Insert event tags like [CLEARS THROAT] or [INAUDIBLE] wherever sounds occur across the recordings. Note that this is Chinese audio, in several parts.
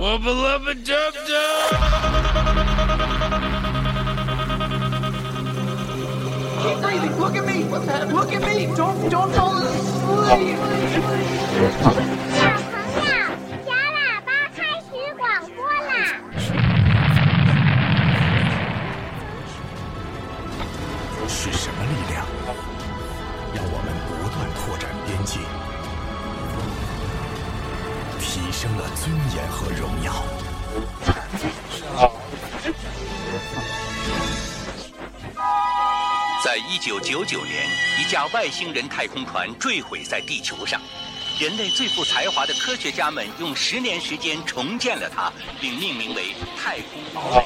我 beloved Dub Dub! Keep breathing. Look at me. Look at me. Don't don't fall asleep. 小朋友，小喇叭开始广播啦！是什么力量，让我们不断拓展边界，提升了尊严和荣耀？在一九九九年，一架外星人太空船坠毁在地球上，人类最富才华的科学家们用十年时间重建了它，并命名为“太空堡垒”。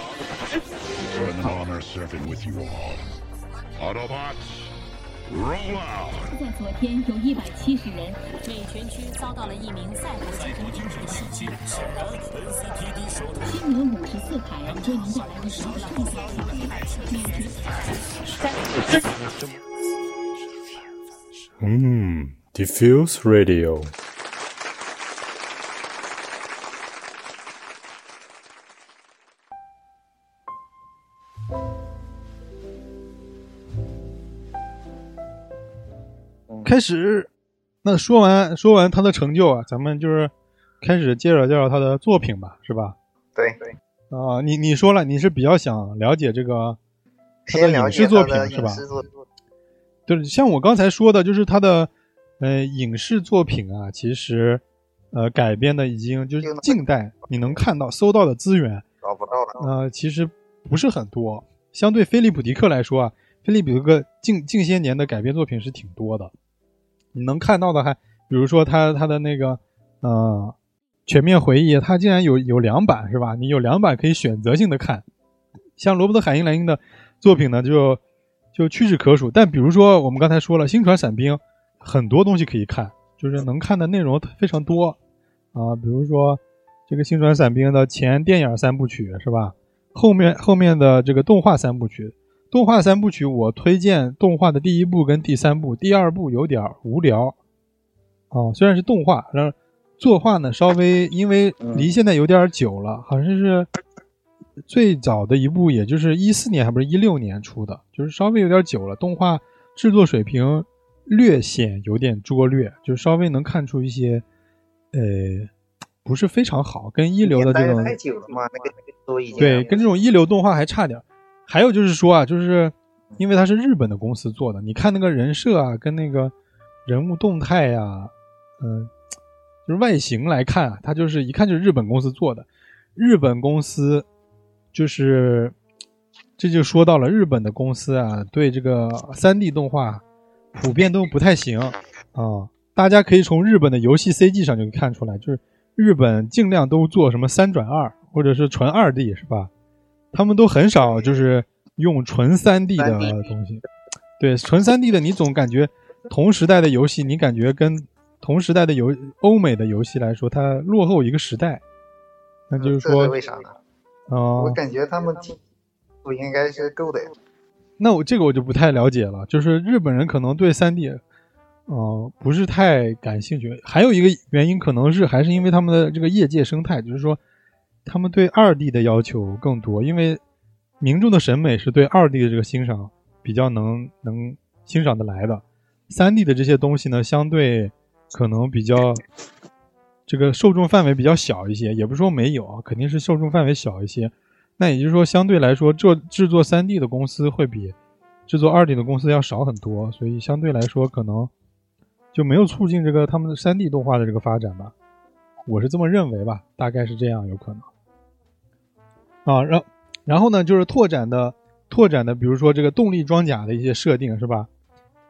在昨天，有一百七十人美全区遭到了一名赛博精神病的袭击。新闻五十四台为您带来一条上下题。嗯，Diffuse Radio。开始，那说完说完他的成就啊，咱们就是开始介绍介绍他的作品吧，是吧？对对，啊、你你说了，你是比较想了解这个他的影视作品是吧影？视作品。就是像我刚才说的，就是他的呃影视作品啊，其实呃改编的已经就是近代你能看到搜到的资源，找不到了。呃其实不是很多。相对菲利普迪克来说啊，菲利普迪克近近些年的改编作品是挺多的。你能看到的还比如说他他的那个呃全面回忆，他竟然有有两版是吧？你有两版可以选择性的看。像罗伯特海因莱因的作品呢，就就屈指可数。但比如说我们刚才说了，《星船伞兵》很多东西可以看，就是能看的内容非常多啊。比如说这个《星船伞兵》的前电影三部曲是吧？后面后面的这个动画三部曲，动画三部曲我推荐动画的第一部跟第三部，第二部有点无聊啊。虽然是动画，但是作画呢稍微因为离现在有点久了，好像是最早的一部，也就是一四年还不是一六年出的，就是稍微有点久了。动画制作水平略显有点拙劣，就稍微能看出一些，呃，不是非常好，跟一流的这种太久了嘛，那个都已经对，跟这种一流动画还差点儿。还有就是说啊，就是因为它是日本的公司做的，你看那个人设啊，跟那个人物动态呀、嗯、就是外形来看啊，它就是一看就是日本公司做的。日本公司就是这就说到了日本的公司啊，对这个三 D 动画普遍都不太行啊。大家可以从日本的游戏 CG 上就看出来，就是日本尽量都做什么三转二或者是纯二 D 是吧？他们都很少就是用纯三 D 的东西。对，纯三 D 的你总感觉同时代的游戏，你感觉跟同时代的游欧美的游戏来说，它落后一个时代。那就是说是，为啥呢？啊、我感觉他们不应该是够的呀。那我这个我就不太了解了，就是日本人可能对三 D，呃，不是太感兴趣。还有一个原因可能是还是因为他们的这个业界生态，就是说他们对二 D 的要求更多，因为民众的审美是对二 D 的这个欣赏比较能能欣赏的来的。三 D 的这些东西呢，相对可能比较这个受众范围比较小一些，也不是说没有啊，肯定是受众范围小一些。那也就是说，相对来说，做制作三 D 的公司会比制作二 D 的公司要少很多，所以相对来说，可能就没有促进这个他们的三 D 动画的这个发展吧。我是这么认为吧，大概是这样，有可能。啊，然然后呢，就是拓展的拓展的，比如说这个动力装甲的一些设定是吧？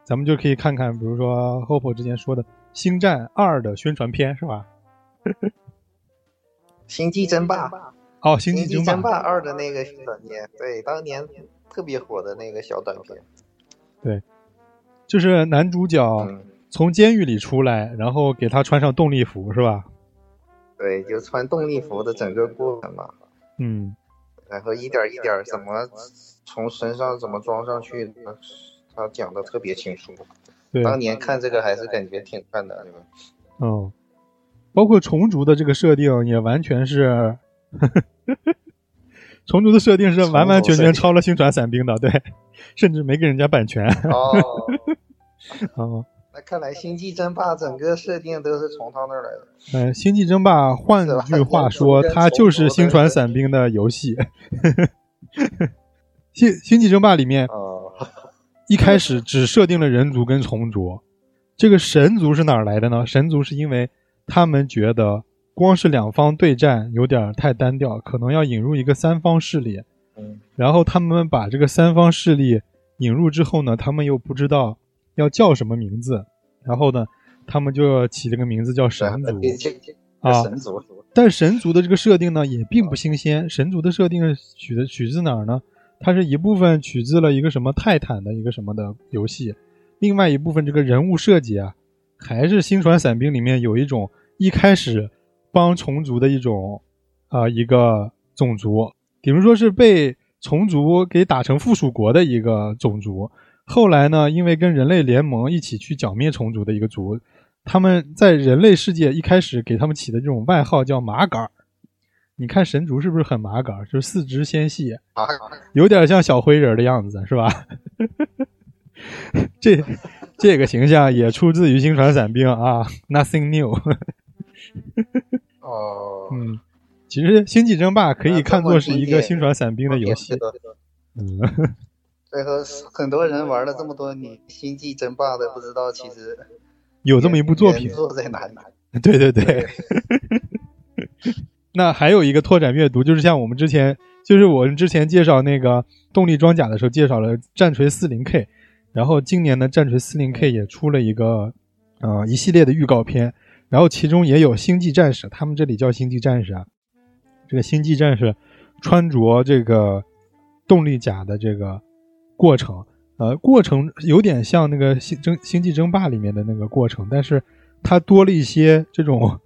咱们就可以看看，比如说 Hope 之前说的《星战二》的宣传片是吧？星际争霸，哦，《星际际争霸》二的那个短片，对，当年特别火的那个小短片。对，就是男主角嗯，从监狱里出来，然后给他穿上动力服，是吧？对，就穿动力服的整个过程嘛，嗯，然后一点一点怎么从身上怎么装上去的，他讲的特别清楚。当年看这个还是感觉挺看的，对吧？嗯，包括虫族的这个设定也完全是，[LAUGHS] 虫族的设定是完完全全抄了星船伞兵的，对，甚至没给人家版权。哦，[LAUGHS] 哦，那看来星际争霸整个设定都是从他那儿来的。嗯，星际争霸，换句话 [LAUGHS] 说，它就是星船伞兵的游戏。星星际争霸里面哦，一开始只设定了人族跟虫族，这个神族是哪儿来的呢？神族是因为他们觉得光是两方对战有点太单调，可能要引入一个三方势力。嗯，然后他们把这个三方势力引入之后呢，他们又不知道要叫什么名字，然后呢，他们就起了个名字叫神族。啊神族，但神族的这个设定呢，也并不新鲜。神族的设定取的取自哪儿呢？它是一部分取自了一个什么泰坦的一个什么的游戏，另外一部分这个人物设计啊，还是星船伞兵里面有一种一开始帮虫族的一种啊、一个种族，比如说是被虫族给打成附属国的一个种族，后来呢，因为跟人类联盟一起去剿灭虫族的一个族，他们在人类世界一开始给他们起的这种外号叫麻杆儿。你看神族是不是很麻杆儿？就是四肢纤细，啊，有点像小灰人的样子，是吧？[LAUGHS] 这这个形象也出自于星船伞兵啊，Nothing new。哦，嗯，其实星际争霸可以看作是一个星船伞兵的游戏这。个嗯，最后很多人玩了这么多年星际争霸的，不知道其实有这么一部作品在哪里？对 [LAUGHS] 对对。[LAUGHS] 那还有一个拓展阅读，就是像我们之前，就是我们之前介绍那个动力装甲的时候，介绍了战锤四零 K，然后今年的战锤四零 K 也出了一个呃一系列的预告片，然后其中也有星际战士，他们这里叫星际战士啊，这个星际战士穿着这个动力甲的这个过程，呃，过程有点像那个星争星际争霸里面的那个过程，但是它多了一些这种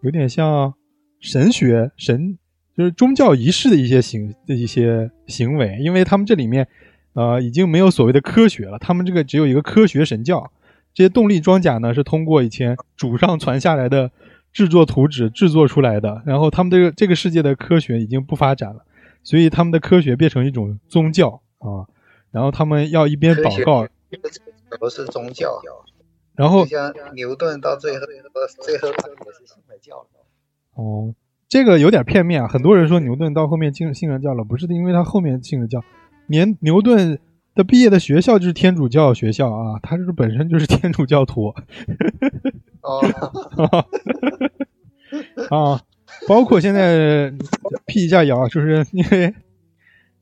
有点像神学神，就是宗教仪式的一些行的一些行为，因为他们这里面呃已经没有所谓的科学了，他们这个只有一个科学神教。这些动力装甲呢是通过以前祖上传下来的制作图纸制作出来的，然后他们这个这个世界的科学已经不发展了，所以他们的科学变成一种宗教啊，然后他们要一边祷告，不是宗教，然后就像牛顿到最后最后他也是信了教了。哦，这个有点片面啊。很多人说牛顿到后面进信了教了，不是的，因为他后面信了教。年牛顿的毕业的学校就是天主教学校啊，他就是本身就是天主教徒哦，啊。包括现在辟一下谣，就是因为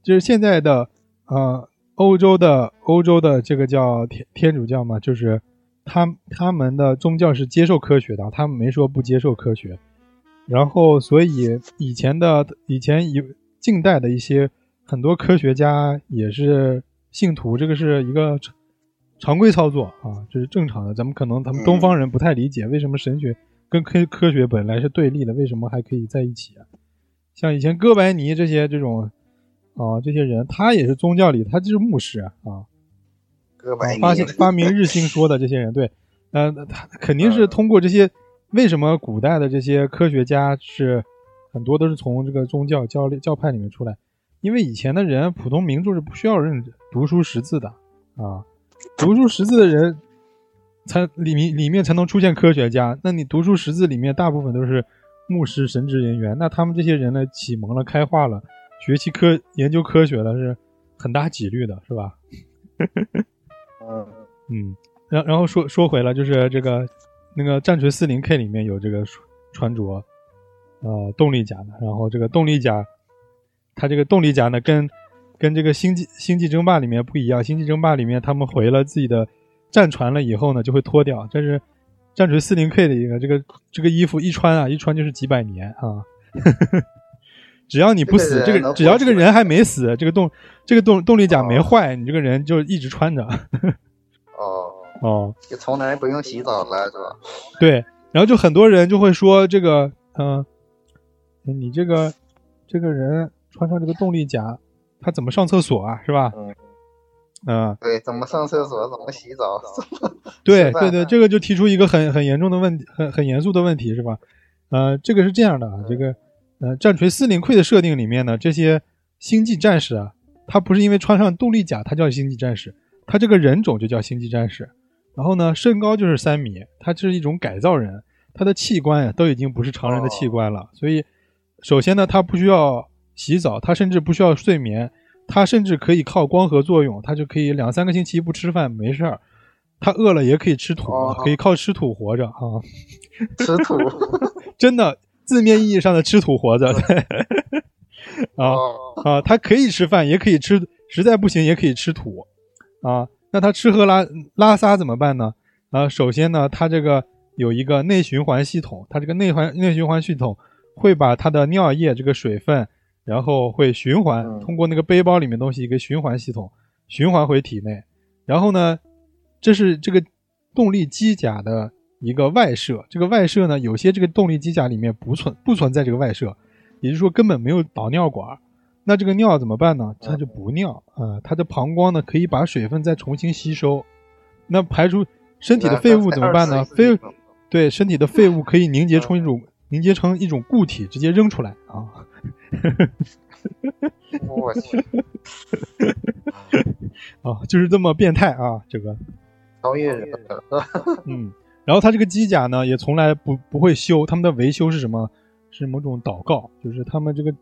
就是现在的呃欧洲的欧洲的这个叫天天主教嘛，就是他他们的宗教是接受科学的，他们没说不接受科学。然后，所以以前的以前以近代的一些很多科学家也是信徒，这个是一个常常规操作啊，这是正常的。咱们可能咱们东方人不太理解，为什么神学跟科科学本来是对立的，为什么还可以在一起啊？像以前哥白尼这些这种啊这些人，他也是宗教里，他就是牧师啊，哥白发现发明日心说的这些人，对，呃，他肯定是通过这些。为什么古代的这些科学家是很多都是从这个宗教教教派里面出来？因为以前的人，普通民众是不需要认读书识字的啊，读书识字的人才里面里面才能出现科学家。那你读书识字里面大部分都是牧师、神职人员，那他们这些人呢，启蒙了、开化了，学习科研究科学的，是很大几率的，是吧？嗯 [LAUGHS] 嗯，然然后说说回了，就是这个。那个战锤四零 K 里面有这个穿着，呃，动力甲的。然后这个动力甲，它这个动力甲呢，跟跟这个星际星际争霸里面不一样。星际争霸里面他们回了自己的战船了以后呢，就会脱掉。这是战锤四零 K 的一个这个这个衣服一穿啊，一穿就是几百年啊。[LAUGHS] 只要你不死，这个只要这个人还没死，这个动这个动动力甲没坏，你这个人就一直穿着。哦。哦，就从来不用洗澡了，是吧？对，然后就很多人就会说这个，嗯、呃，你这个这个人穿上这个动力甲，他怎么上厕所啊？是吧？嗯，嗯，对，怎么上厕所，怎么洗澡，[LAUGHS] 对对对，这个就提出一个很很严重的问题，很很严肃的问题，是吧？呃，这个是这样的啊，这个呃战锤司令盔的设定里面呢，这些星际战士啊，他不是因为穿上动力甲他叫星际战士，他这个人种就叫星际战士。然后呢，身高就是三米，他这是一种改造人，他的器官呀都已经不是常人的器官了。所以，首先呢，他不需要洗澡，他甚至不需要睡眠，他甚至可以靠光合作用，他就可以两三个星期不吃饭没事儿。他饿了也可以吃土，可以靠吃土活着啊。吃土，[LAUGHS] 真的字面意义上的吃土活着。对 [LAUGHS] 啊啊，他可以吃饭，也可以吃，实在不行也可以吃土啊。那他吃喝拉拉撒怎么办呢？啊，首先呢，他这个有一个内循环系统，他这个内环内循环系统会把他的尿液这个水分，然后会循环，通过那个背包里面东西一个循环系统循环回体内，然后呢，这是这个动力机甲的一个外设，这个外设呢，有些这个动力机甲里面不存不存在这个外设，也就是说根本没有导尿管。那这个尿怎么办呢？它就不尿啊，它的膀胱呢可以把水分再重新吸收。那排出身体的废物怎么办呢？废对身体的废物可以凝结成一种 [LAUGHS] 凝结成一种固体，直接扔出来啊。我 [LAUGHS] 去，啊，就是这么变态啊，这个超越人。[LAUGHS] 嗯，然后它这个机甲呢也从来不不会修，他们的维修是什么？是某种祷告，就是他们这个。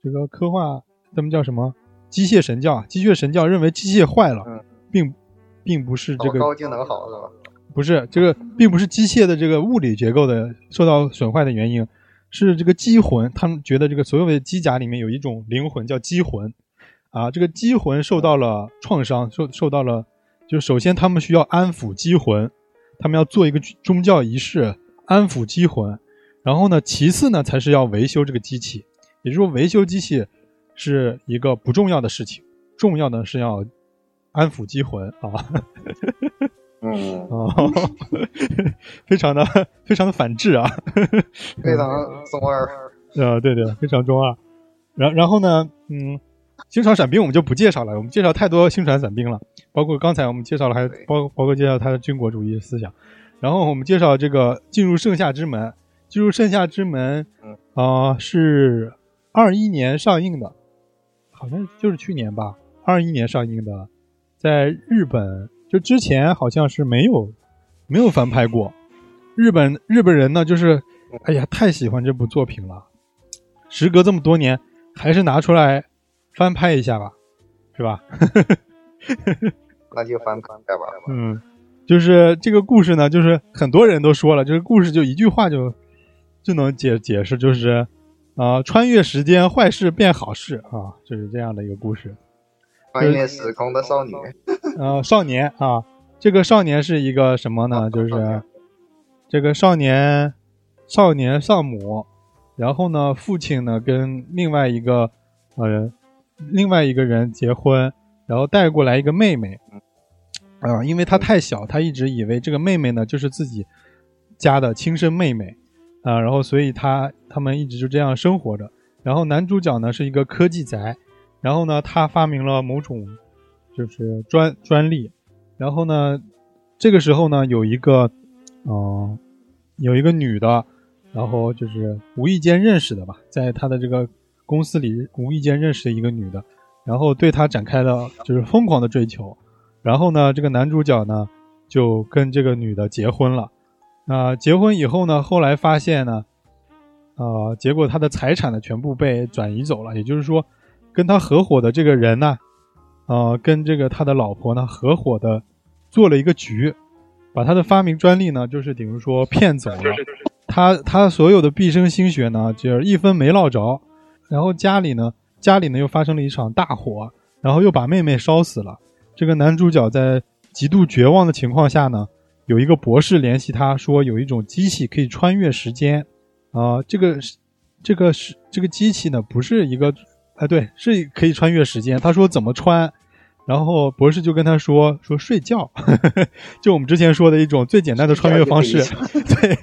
这个科幻，他们叫什么？机械神教啊！机械神教认为机械坏了，并并不是这个高就能好是吧？不是这个，并不是机械的这个物理结构的受到损坏的原因，是这个机魂。他们觉得这个所有的机甲里面有一种灵魂叫机魂，啊，这个机魂受到了创伤，受受到了，就首先他们需要安抚机魂，他们要做一个宗教仪式安抚机魂，然后呢，其次呢才是要维修这个机器。也就是说，维修机器是一个不重要的事情，重要的是要安抚机魂啊。嗯，[LAUGHS] 哦，[LAUGHS] 非常的非常的反智啊，非常中二。[LAUGHS] 啊，对对，非常中二。然然后呢，嗯，星船伞兵我们就不介绍了，我们介绍太多星船伞兵了，包括刚才我们介绍了，还包包括介绍他的军国主义思想。然后我们介绍这个进入盛夏之门，进入盛夏之门，啊是。二一年上映的，好像就是去年吧。二一年上映的，在日本就之前好像是没有没有翻拍过。日本日本人呢，就是哎呀，太喜欢这部作品了。时隔这么多年，还是拿出来翻拍一下吧，是吧？[LAUGHS] 那就翻拍吧。嗯，就是这个故事呢，就是很多人都说了，就是故事就一句话就就能解解释，就是。啊，穿越时间，坏事变好事啊，就是这样的一个故事。穿越时空的少女，[LAUGHS] 呃，少年啊，这个少年是一个什么呢？就是这个少年，少年丧母，然后呢，父亲呢跟另外一个呃另外一个人结婚，然后带过来一个妹妹，啊，因为她太小，她一直以为这个妹妹呢就是自己家的亲生妹妹。啊，然后所以她他们一直就这样生活着。然后男主角呢是一个科技宅，然后呢他发明了某种就是专专利。然后呢这个时候呢有一个嗯有一个女的，然后就是无意间认识的吧，在他的这个公司里无意间认识的一个女的，然后对他展开了就是疯狂的追求。然后呢这个男主角呢就跟这个女的结婚了。啊，结婚以后呢，后来发现呢，啊，结果他的财产呢全部被转移走了。也就是说，跟他合伙的这个人呢，啊，跟这个他的老婆呢合伙的做了一个局，把他的发明专利呢，就是等于说骗走了。他他所有的毕生心血呢，就是一分没落着。然后家里呢，家里呢又发生了一场大火，然后又把妹妹烧死了。这个男主角在极度绝望的情况下呢。有一个博士联系他说，有一种机器可以穿越时间，啊，这个是这个是这个机器呢，不是一个，哎，对，是可以穿越时间。他说怎么穿，然后博士就跟他说说睡觉，[LAUGHS] 就我们之前说的一种最简单的穿越方式，[LAUGHS] [LAUGHS] 对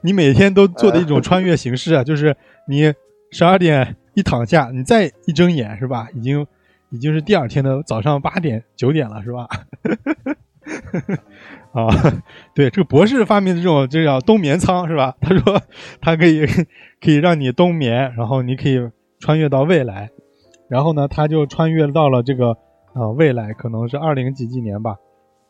你每天都做的一种穿越形式啊，就是你十二点一躺下，你再一睁眼是吧，已经已经是第二天的早上八点九点了是吧？[LAUGHS] 啊，对，这个博士发明的这种这叫冬眠舱是吧？他说他可以可以让你冬眠，然后你可以穿越到未来，然后呢，他就穿越到了这个呃未来，可能是二零几几年吧。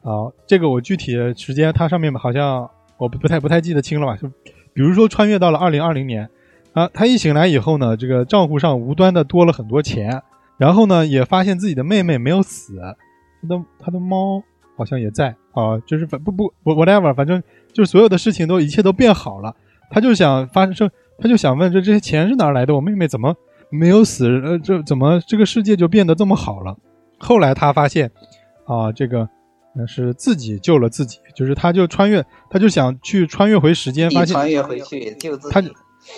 啊，这个我具体的时间，它上面好像我不太不太记得清了吧？就比如说穿越到了二零二零年，啊，他一醒来以后呢，这个账户上无端的多了很多钱，然后呢，也发现自己的妹妹没有死，他的他的猫好像也在啊，就是反不不 whatever，反正就是所有的事情都一切都变好了，他就想发生，他就想问这这些钱是哪来的？我妹妹怎么没有死？呃，这怎么这个世界就变得这么好了？后来他发现，啊，这个。那是自己救了自己，就是他就穿越，他就想去穿越回时间，发现穿越回去救自己。他，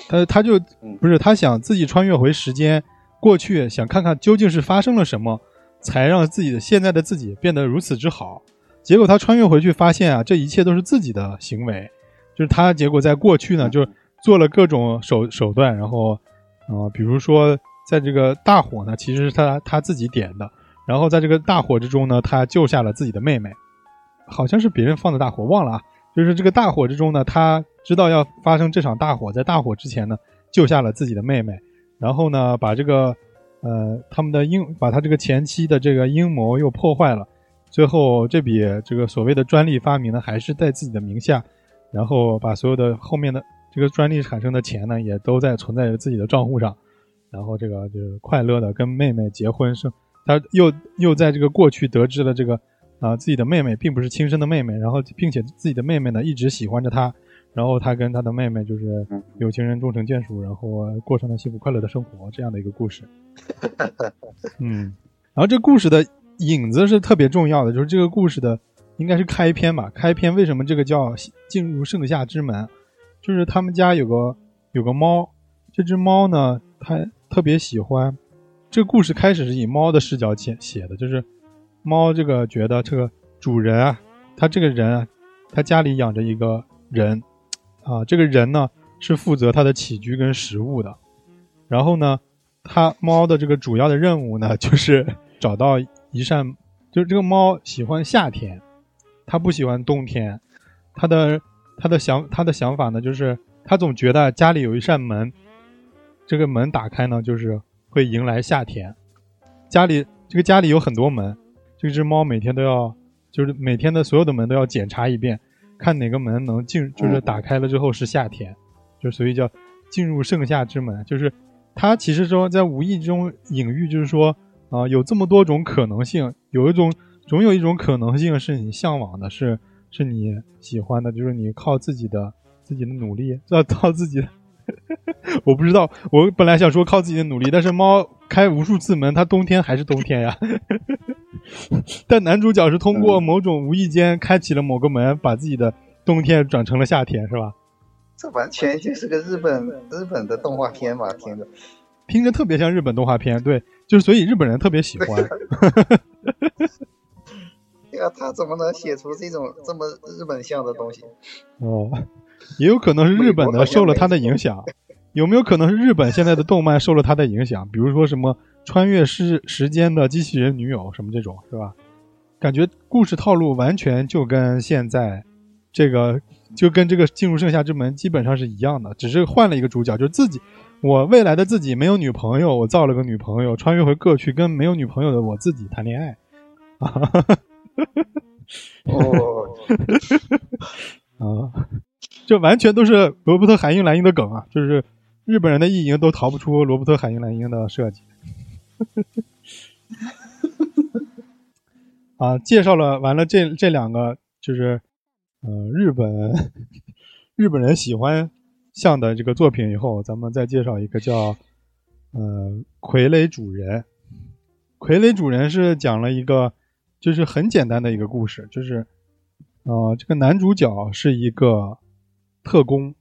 他他就不是他想自己穿越回时间过去，想看看究竟是发生了什么，才让自己的现在的自己变得如此之好。结果他穿越回去发现啊，这一切都是自己的行为，就是他结果在过去呢，就做了各种手手段，然后啊，比如说在这个大火呢，其实是他他自己点的。然后在这个大火之中呢，他救下了自己的妹妹，好像是别人放的大火，忘了啊。就是这个大火之中呢，他知道要发生这场大火，在大火之前呢，救下了自己的妹妹。然后呢，把这个呃他们的阴，把他这个前妻的这个阴谋又破坏了。最后这笔这个所谓的专利发明呢，还是在自己的名下。然后把所有的后面的这个专利产生的钱呢，也都在存在着自己的账户上。然后这个就是快乐的跟妹妹结婚生。他又又在这个过去得知了这个，啊，自己的妹妹并不是亲生的妹妹，然后并且自己的妹妹呢一直喜欢着他，然后他跟他的妹妹就是有情人终成眷属，然后过上了幸福快乐的生活这样的一个故事。[LAUGHS] 嗯，然后这故事的影子是特别重要的，就是这个故事的应该是开篇吧？开篇为什么这个叫进入盛夏之门？就是他们家有个有个猫，这只猫呢，它特别喜欢。这个故事开始是以猫的视角写写的，就是猫这个觉得这个主人啊，他这个人啊，他家里养着一个人，啊，这个人呢是负责他的起居跟食物的。然后呢，他猫的这个主要的任务呢，就是找到一扇，就是这个猫喜欢夏天，它不喜欢冬天。它的它的想它的想法呢，就是它总觉得家里有一扇门，这个门打开呢，就是。会迎来夏天，家里这个家里有很多门，这只猫每天都要，就是每天的所有的门都要检查一遍，看哪个门能进，就是打开了之后是夏天，就所以叫进入盛夏之门。就是它其实说在无意中隐喻，就是说啊，有这么多种可能性，有一种总有一种可能性是你向往的，是是你喜欢的，就是你靠自己的自己的努力，要靠自己。[LAUGHS] 我不知道，我本来想说靠自己的努力，但是猫开无数次门，它冬天还是冬天呀。[LAUGHS] 但男主角是通过某种无意间开启了某个门，把自己的冬天转成了夏天，是吧？这完全就是个日本日本的动画片嘛？听着，听着特别像日本动画片，对，就是所以日本人特别喜欢。[LAUGHS] 对啊，他怎么能写出这种这么日本像的东西？哦。也有可能是日本的受了他的影响，有没有可能是日本现在的动漫受了他的影响？比如说什么穿越时时间的机器人女友什么这种，是吧？感觉故事套路完全就跟现在这个就跟这个进入盛夏之门基本上是一样的，只是换了一个主角，就是自己，我未来的自己没有女朋友，我造了个女朋友，穿越回过去跟没有女朋友的我自己谈恋爱。哦，[LAUGHS] 啊。这完全都是罗伯特·海因莱因的梗啊！就是日本人的意淫都逃不出罗伯特·海因莱因的设计。[LAUGHS] 啊，介绍了完了这这两个，就是呃日本日本人喜欢像的这个作品以后，咱们再介绍一个叫呃《傀儡主人》。傀儡主人是讲了一个就是很简单的一个故事，就是呃这个男主角是一个。特工，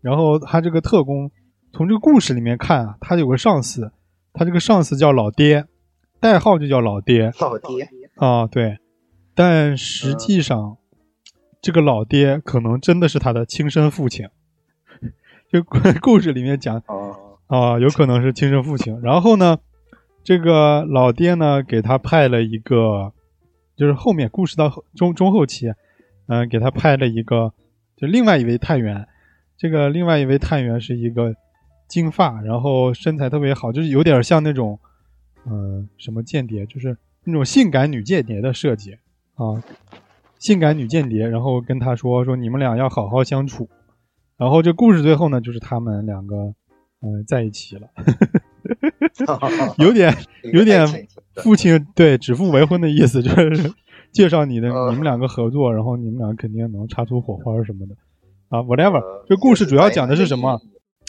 然后他这个特工，从这个故事里面看啊，他有个上司，他这个上司叫老爹，代号就叫老爹。老爹啊，对，但实际上，这个老爹可能真的是他的亲生父亲。[LAUGHS] 就故事里面讲，啊，有可能是亲生父亲。然后呢，这个老爹呢，给他派了一个，就是后面故事到中中后期。嗯、给他派了一个，就另外一位探员，这个另外一位探员是一个金发，然后身材特别好，就是有点像那种，嗯、什么间谍，就是那种性感女间谍的设计啊，性感女间谍，然后跟他说说你们俩要好好相处，然后这故事最后呢，就是他们两个，嗯、在一起了，[LAUGHS] 有点 [LAUGHS] 有点父亲对指腹为婚的意思，就是 [LAUGHS] 介绍你的呃你们两个合作，然后你们俩肯定能擦出火花什么的啊，whatever。这故事主要讲的是什么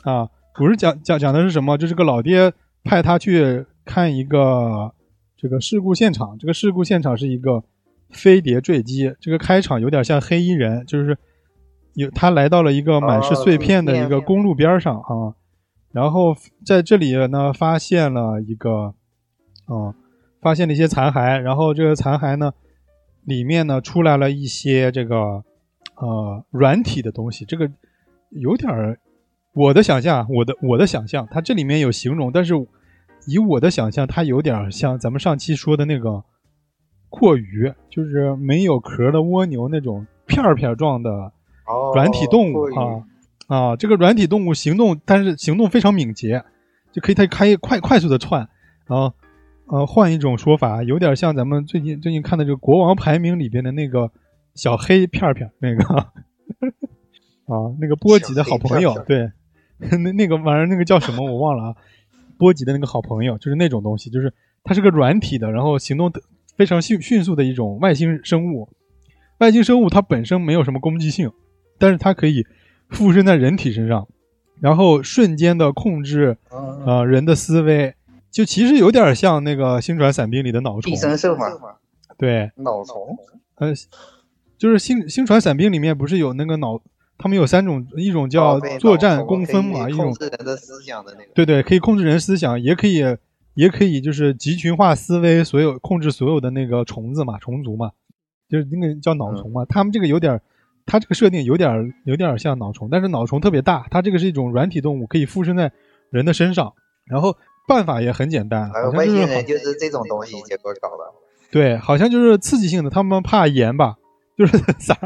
啊？故事讲讲讲的是什么？就是个老爹派他去看一个这个事故现场，这个事故现场是一个飞碟坠机，这个开场有点像黑衣人，就是有他来到了一个满是碎片的一个公路边上啊，然后在这里呢发现了一个，啊、发现了一些残骸，然后这个残骸呢里面呢出来了一些这个呃软体的东西，这个有点儿我的想象，我的我的想象，它这里面有形容，但是以我的想象，它有点儿像咱们上期说的那个阔鱼，就是没有壳的蜗牛那种片儿片儿状的哦软体动物啊啊，这个软体动物行动，但是行动非常敏捷，就可以它开快快速的窜，然后呃换一种说法，有点像咱们最近最近看的这个国王排名里边的那个小黑片儿片那个啊那个波吉的好朋友对，那那个玩意儿那个叫什么我忘了啊，波吉的那个好朋友就是那种东西，就是它是个软体的，然后行动得非常迅迅速的一种外星生物。外星生物它本身没有什么攻击性，但是它可以附身在人体身上，然后瞬间的控制嗯呃人的思维，就其实有点像那个《星船伞兵》里的脑虫寄。生兽嘛，对，脑虫，呃，就是星星船伞兵里面不是有那个脑，他们有三种，一种叫作战脑虫公分嘛，一种控制人的思想的那个，对对，可以控制人思想，也可以也可以就是集群化思维，所有控制所有的那个虫子嘛，虫族嘛，就是那个叫脑虫嘛。他们这个有点儿，它这个设定有点儿有点儿像脑虫，但是脑虫特别大，它这个是一种软体动物，可以附身在人的身上，然后办法也很简单，还有好像就是好外星人就是这种东西结果搞的，对，好像就是刺激性的，他们怕盐吧，就是 [LAUGHS] 撒，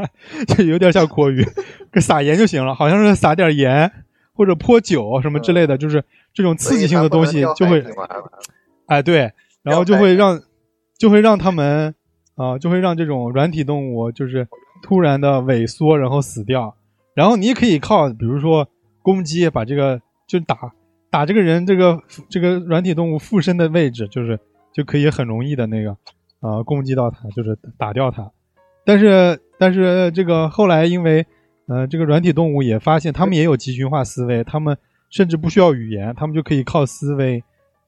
就有点像阔鱼，给撒盐就行了，好像是撒点盐或者泼酒什么之类的，就是这种刺激性的东西就会，哎对，然后就会让就会让他们啊、就会让这种软体动物就是突然的萎缩，然后死掉，然后你也可以靠比如说攻击把这个就打打这个人这个这个软体动物附身的位置，就是就可以很容易的那个啊、攻击到它，就是打掉它。但是但是这个后来因为呃这个软体动物也发现他们也有集群化思维，他们甚至不需要语言，他们就可以靠思维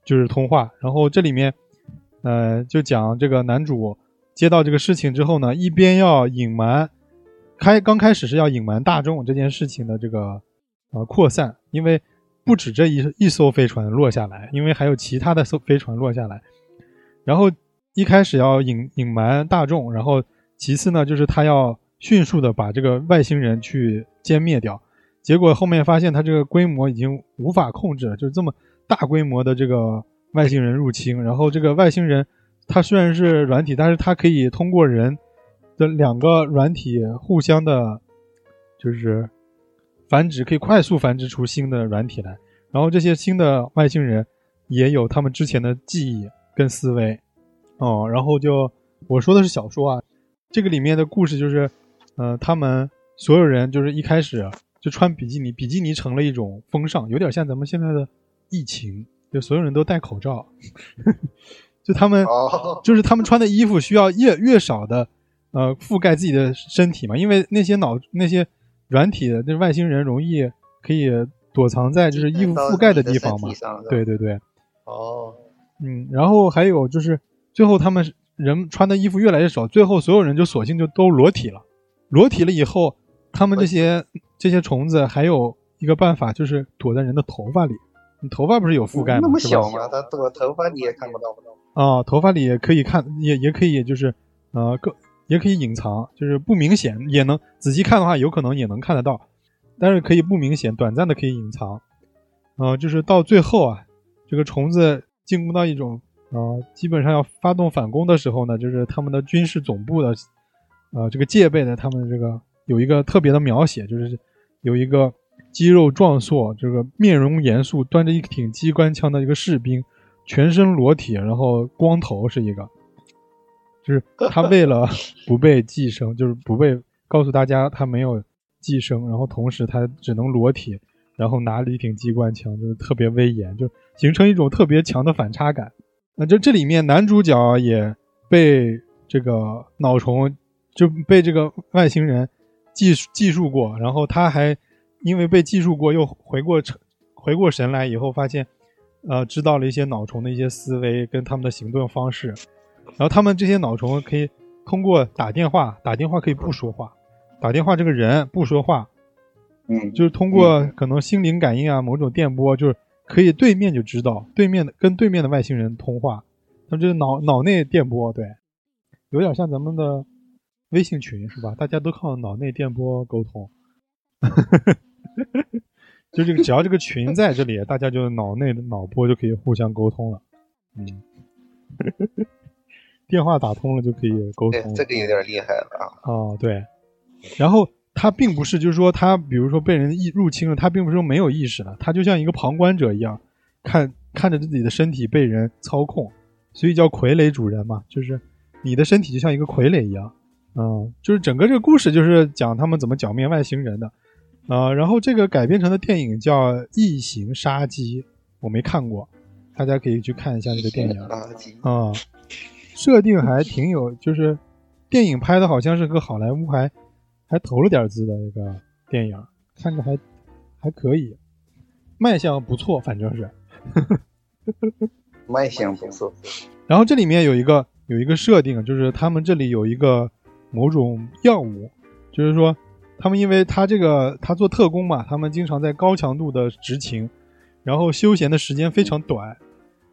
就是通话。然后这里面呃就讲这个男主接到这个事情之后呢，一边要隐瞒开刚开始是要隐瞒大众这件事情的这个呃扩散，因为不止这一一艘飞船落下来，因为还有其他的艘飞船落下来。然后一开始要隐隐瞒大众，然后其次呢，就是他要迅速的把这个外星人去歼灭掉。结果后面发现他这个规模已经无法控制了，就是这么大规模的这个外星人入侵。然后这个外星人它虽然是软体，但是它可以通过人的两个软体互相的，就是繁殖，可以快速繁殖出新的软体来。然后这些新的外星人也有他们之前的记忆跟思维，哦，然后就我说的是小说啊，这个里面的故事就是，呃，他们所有人就是一开始就穿比基尼，比基尼成了一种风尚，有点像咱们现在的疫情，就所有人都戴口罩，[LAUGHS] 就他们哦就是他们穿的衣服需要越越少的呃覆盖自己的身体嘛，因为那些脑那些软体的那外星人容易可以躲藏在就是衣服覆盖的地方嘛对对对，哦，嗯，然后还有就是最后他们人穿的衣服越来越少，最后所有人就索性就都裸体了。裸体了以后，他们这些这些虫子还有一个办法，就是躲在人的头发里。你头发不是有覆盖吗？那么小吗？它躲头发你也看不到。啊、头发里也可以看，也也可以就是呃，更也可以隐藏，就是不明显，也能仔细看的话，有可能也能看得到，但是可以不明显，短暂的可以隐藏。呃，就是到最后啊，这个虫子进攻到一种呃，基本上要发动反攻的时候呢，就是他们的军事总部的呃这个戒备呢他们这个有一个特别的描写，就是有一个肌肉壮硕、这个面容严肃、端着一挺机关枪的一个士兵，全身裸体，然后光头是一个，就是他为了 [LAUGHS] 不被寄生，就是不被告诉大家他没有寄生，然后同时他只能裸体，然后拿了一挺机关枪，就是特别威严，就形成一种特别强的反差感。那就这里面男主角也被这个脑虫就被这个外星人技技术过，然后他还因为被技术过，又回过回过神来以后，发现呃知道了一些脑虫的一些思维跟他们的行动方式，然后他们这些脑虫可以通过打电话，打电话可以不说话，打电话这个人不说话，嗯，就是通过可能心灵感应啊，某种电波，就是可以对面就知道对面的跟对面的外星人通话，他们这个脑脑内电波，对，有点像咱们的微信群是吧？大家都靠脑内电波沟通，[LAUGHS] 就这个只要这个群在这里，大家就脑内的脑波就可以互相沟通了，嗯，电话打通了就可以沟通这个有点厉害了啊。哦，对，然后他并不是，就是说他，比如说被人意入侵了，他并不是说没有意识了，他就像一个旁观者一样，看看着自己的身体被人操控，所以叫傀儡主人嘛，就是你的身体就像一个傀儡一样，嗯，就是整个这个故事就是讲他们怎么剿灭外星人的，啊、然后这个改编成的电影叫《异形杀机》，我没看过，大家可以去看一下这个电影。[LAUGHS] 啊、设定还挺有，就是电影拍的好像是个好莱坞还还投了点资的一个电影，看着还还可以，卖相不错，反正是。卖相不错。然后这里面有一个有一个设定，就是他们这里有一个某种药物，就是说他们因为他这个他做特工嘛，他们经常在高强度的执勤，然后休闲的时间非常短。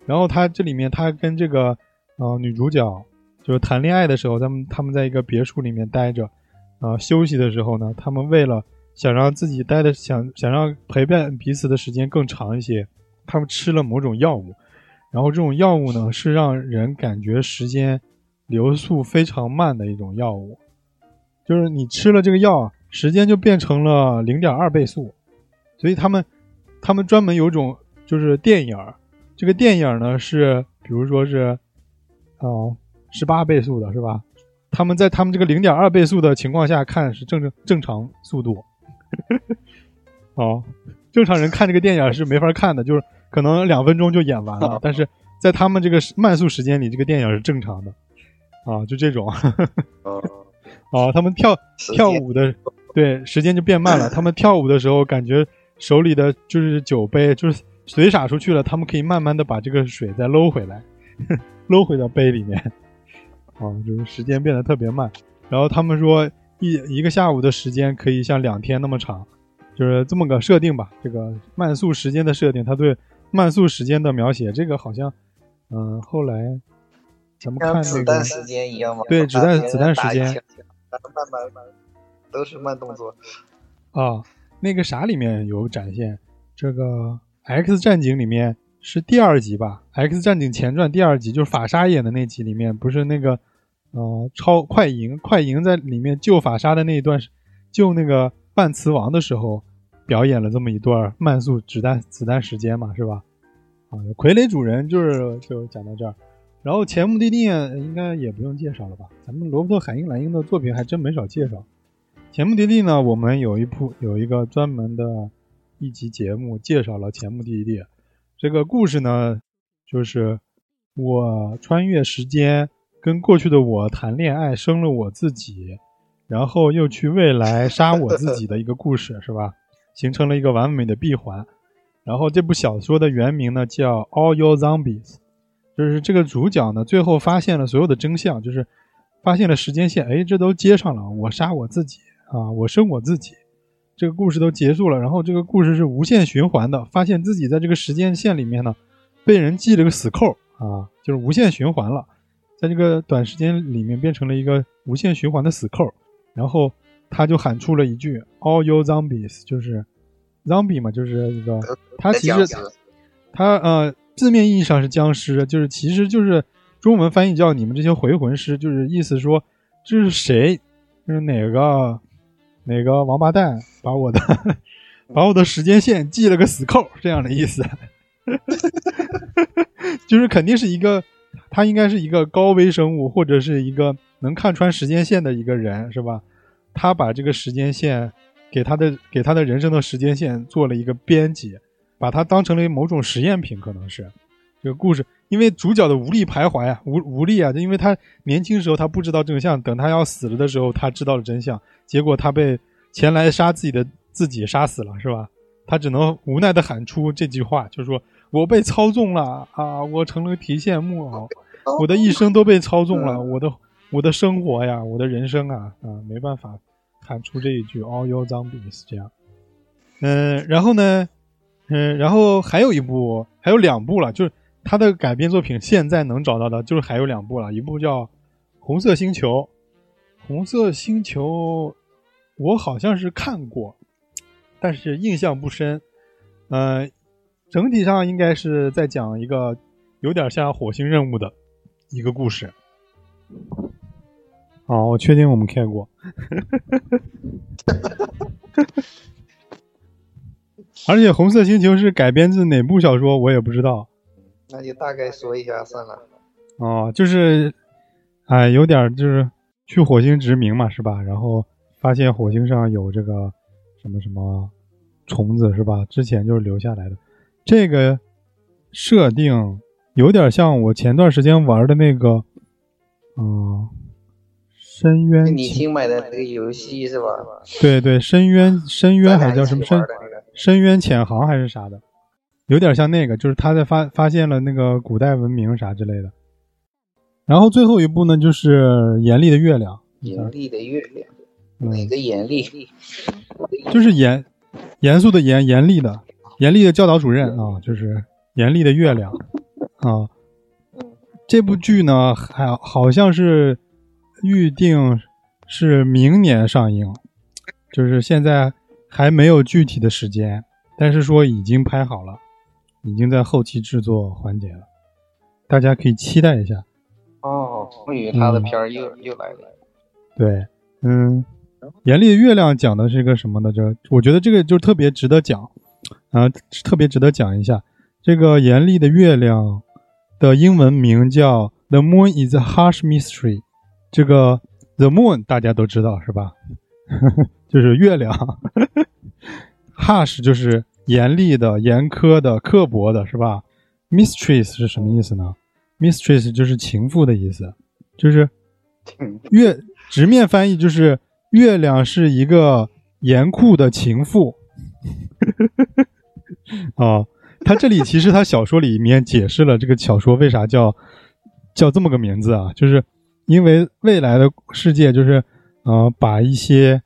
然后他这里面他跟这个呃女主角就是谈恋爱的时候，他们他们在一个别墅里面待着，啊、休息的时候呢，他们为了想让自己待的想想让陪伴彼此的时间更长一些，他们吃了某种药物。然后这种药物呢，是让人感觉时间流速非常慢的一种药物，就是你吃了这个药，时间就变成了零点二倍速。所以他们他们专门有种就是电影儿，这个电影呢是比如说是呃十八倍速的是吧？他们在他们这个零点二倍速的情况下看是正正正常速度。[LAUGHS] 哦，正常人看这个电影是没法看的，就是可能两分钟就演完了，但是在他们这个慢速时间里，这个电影是正常的，啊，就这种，嗯，[LAUGHS] 啊，他们跳跳舞的，对，时间就变慢了。他们跳舞的时候，感觉手里的就是酒杯就是水洒出去了，他们可以慢慢的把这个水再搂回来，[LAUGHS] 搂回到杯里面，啊，就是时间变得特别慢。然后他们说一一个下午的时间可以像两天那么长，就是这么个设定吧。这个慢速时间的设定，他对慢速时间的描写，这个好像，嗯、后来咱们看那个子弹时间一样吗？对子弹子弹时间慢慢慢，都是慢动作。啊，那个啥里面有展现，这个《X 战警》里面是第二集吧，《X 战警前传》第二集就是法沙演的那集里面，不是那个呃超快银快银在里面救法沙的那一段是救那个半磁王的时候表演了这么一段慢速子弹子弹时间嘛，是吧？啊，傀儡主人就是就讲到这儿，然后前目的地应该也不用介绍了吧？咱们罗伯特·海因莱因的作品还真没少介绍。前目的地呢，我们有一部有一个专门的一集节目介绍了前目的地。这个故事呢，就是我穿越时间，跟过去的我谈恋爱，生了我自己，然后又去未来杀我自己的一个故事，是吧？形成了一个完美的闭环。然后这部小说的原名呢叫《All Your Zombies》，就是这个主角呢最后发现了所有的真相，就是发现了时间线，哎，这都接上了，我杀我自己啊，我生我自己，这个故事都结束了。然后这个故事是无限循环的，发现自己在这个时间线里面呢被人系了个死扣啊，就是无限循环了，在这个短时间里面变成了一个无限循环的死扣。然后他就喊出了一句 “All you zombies”，就是 zombie 嘛，就是一个他其实他呃字面意义上是僵尸，就是其实就是中文翻译叫你们这些回魂师，就是意思说这是谁就是哪个哪个王八蛋把我的 [LAUGHS] 把我的时间线系了个死扣，这样的意思。[LAUGHS] 就是肯定是一个，他应该是一个高微生物，或者是一个能看穿时间线的一个人，是吧？他把这个时间线给他的给他的人生的时间线做了一个编辑，把它当成了某种实验品，可能是这个故事。因为主角的无力徘徊啊，无无力啊，就因为他年轻时候他不知道真相，等他要死了的时候，他知道了真相，结果他被前来杀自己的自己杀死了，是吧？他只能无奈的喊出这句话，就是说我被操纵了啊，我成了提线木偶，我的一生都被操纵了，我的我的生活呀，我的人生啊啊，没办法喊出这一句 All your zombies 这样。嗯，然后呢，嗯，然后还有一部，还有两部了，就是他的改编作品，现在能找到的，就是还有两部了，一部叫《红色星球》，《红色星球》，我好像是看过。但是印象不深，呃，整体上应该是在讲一个有点像火星任务的一个故事。哦，我确定我们看过，[LAUGHS] 而且《红色星球》是改编自哪部小说，我也不知道。那就大概说一下算了。哦，就是，哎，有点就是去火星殖民嘛，是吧？然后发现火星上有这个。什么什么虫子是吧？之前就是留下来的，这个设定有点像我前段时间玩的那个，嗯，深渊。你新买的那个游戏是吧？对对，深渊深渊还叫什么深深渊潜航还是啥的，有点像那个，就是他在发发现了那个古代文明啥之类的。然后最后一部呢，就是严厉的月亮。严厉的月亮。哪个严厉？就是严严肃的严严厉的严厉的教导主任啊，就是严厉的月亮啊。这部剧呢，还好像是预定是明年上映，就是现在还没有具体的时间，但是说已经拍好了，已经在后期制作环节了，大家可以期待一下。哦，我以为他的片儿又又来了。对，嗯。严厉的月亮讲的是个什么呢？这我觉得这个就特别值得讲，啊，特别值得讲一下。这个严厉的月亮的英文名叫 The Moon is a Harsh Mystery。这个 The Moon 大家都知道是吧？[LAUGHS] 就是月亮。[LAUGHS] Harsh 就是严厉的、严苛的、刻薄的，是吧？Mistress 是什么意思呢？Mistress 就是情妇的意思，就是月直面翻译就是。月亮是一个严酷的情妇，啊，[LAUGHS] 他这里其实他小说里面解释了这个小说为啥叫叫这么个名字啊，就是因为未来的世界就是呃把一些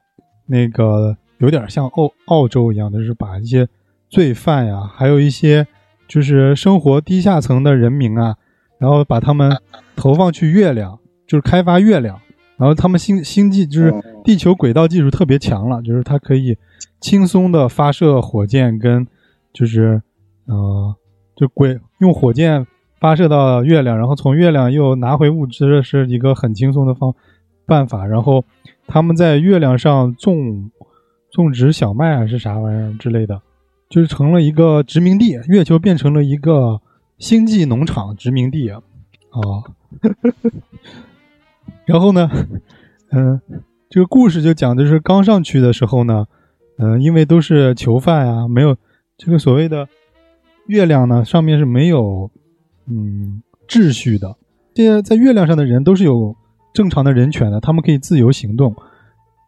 那个有点像澳澳洲一样的，就是把一些罪犯呀，还有一些就是生活低下层的人民啊，然后把他们投放去月亮，就是开发月亮。然后他们星星际就是地球轨道技术特别强了，就是它可以轻松的发射火箭跟就是呃就轨用火箭发射到月亮，然后从月亮又拿回物资是一个很轻松的方办法。然后他们在月亮上种种植小麦还是啥玩意儿之类的，就是成了一个殖民地，月球变成了一个星际农场殖民地啊。[LAUGHS] 然后呢，嗯，这个故事就讲的是刚上去的时候呢，嗯，因为都是囚犯呀，没有这个所谓的月亮呢，上面是没有嗯秩序的。这些在月亮上的人都是有正常的人权的，他们可以自由行动。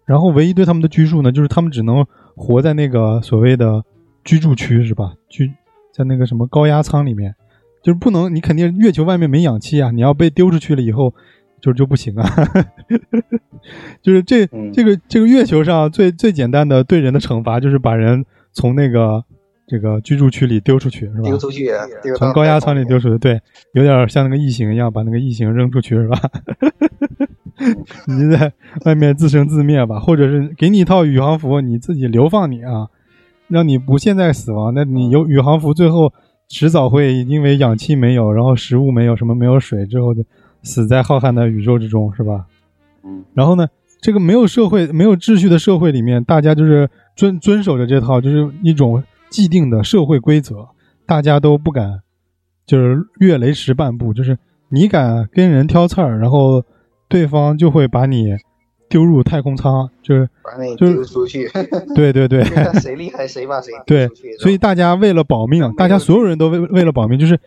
然后唯一对他们的拘束呢，就是他们只能活在那个所谓的居住区，是吧？居在那个什么高压舱里面，就是不能，你肯定月球外面没氧气啊，你要被丢出去了以后。就就不行啊，[LAUGHS] 就是这这个这个月球上最最简单的对人的惩罚，就是把人从那个这个居住区里丢出去，是吧？丢出去，从高压舱里丢出去，对，有点像那个异形一样，把那个异形扔出去，是吧？[LAUGHS] [LAUGHS] 你在外面自生自灭吧，或者是给你一套宇航服，你自己流放你啊，让你不现在死亡，那你有宇航服，最后迟早会因为氧气没有，然后食物没有，什么没有水之后的。死在浩瀚的宇宙之中，是吧？嗯。然后呢，这个没有社会、没有秩序的社会里面，大家就是遵遵守着这套，就是一种既定的社会规则，大家都不敢就是越雷池半步，就是你敢跟人挑刺儿，然后对方就会把你丢入太空舱，就是把你就是丢出去。对 [LAUGHS] 对对，看 [LAUGHS] 谁厉害谁把谁丢对所以大家为了保命，大家所有人都为为了保命，就是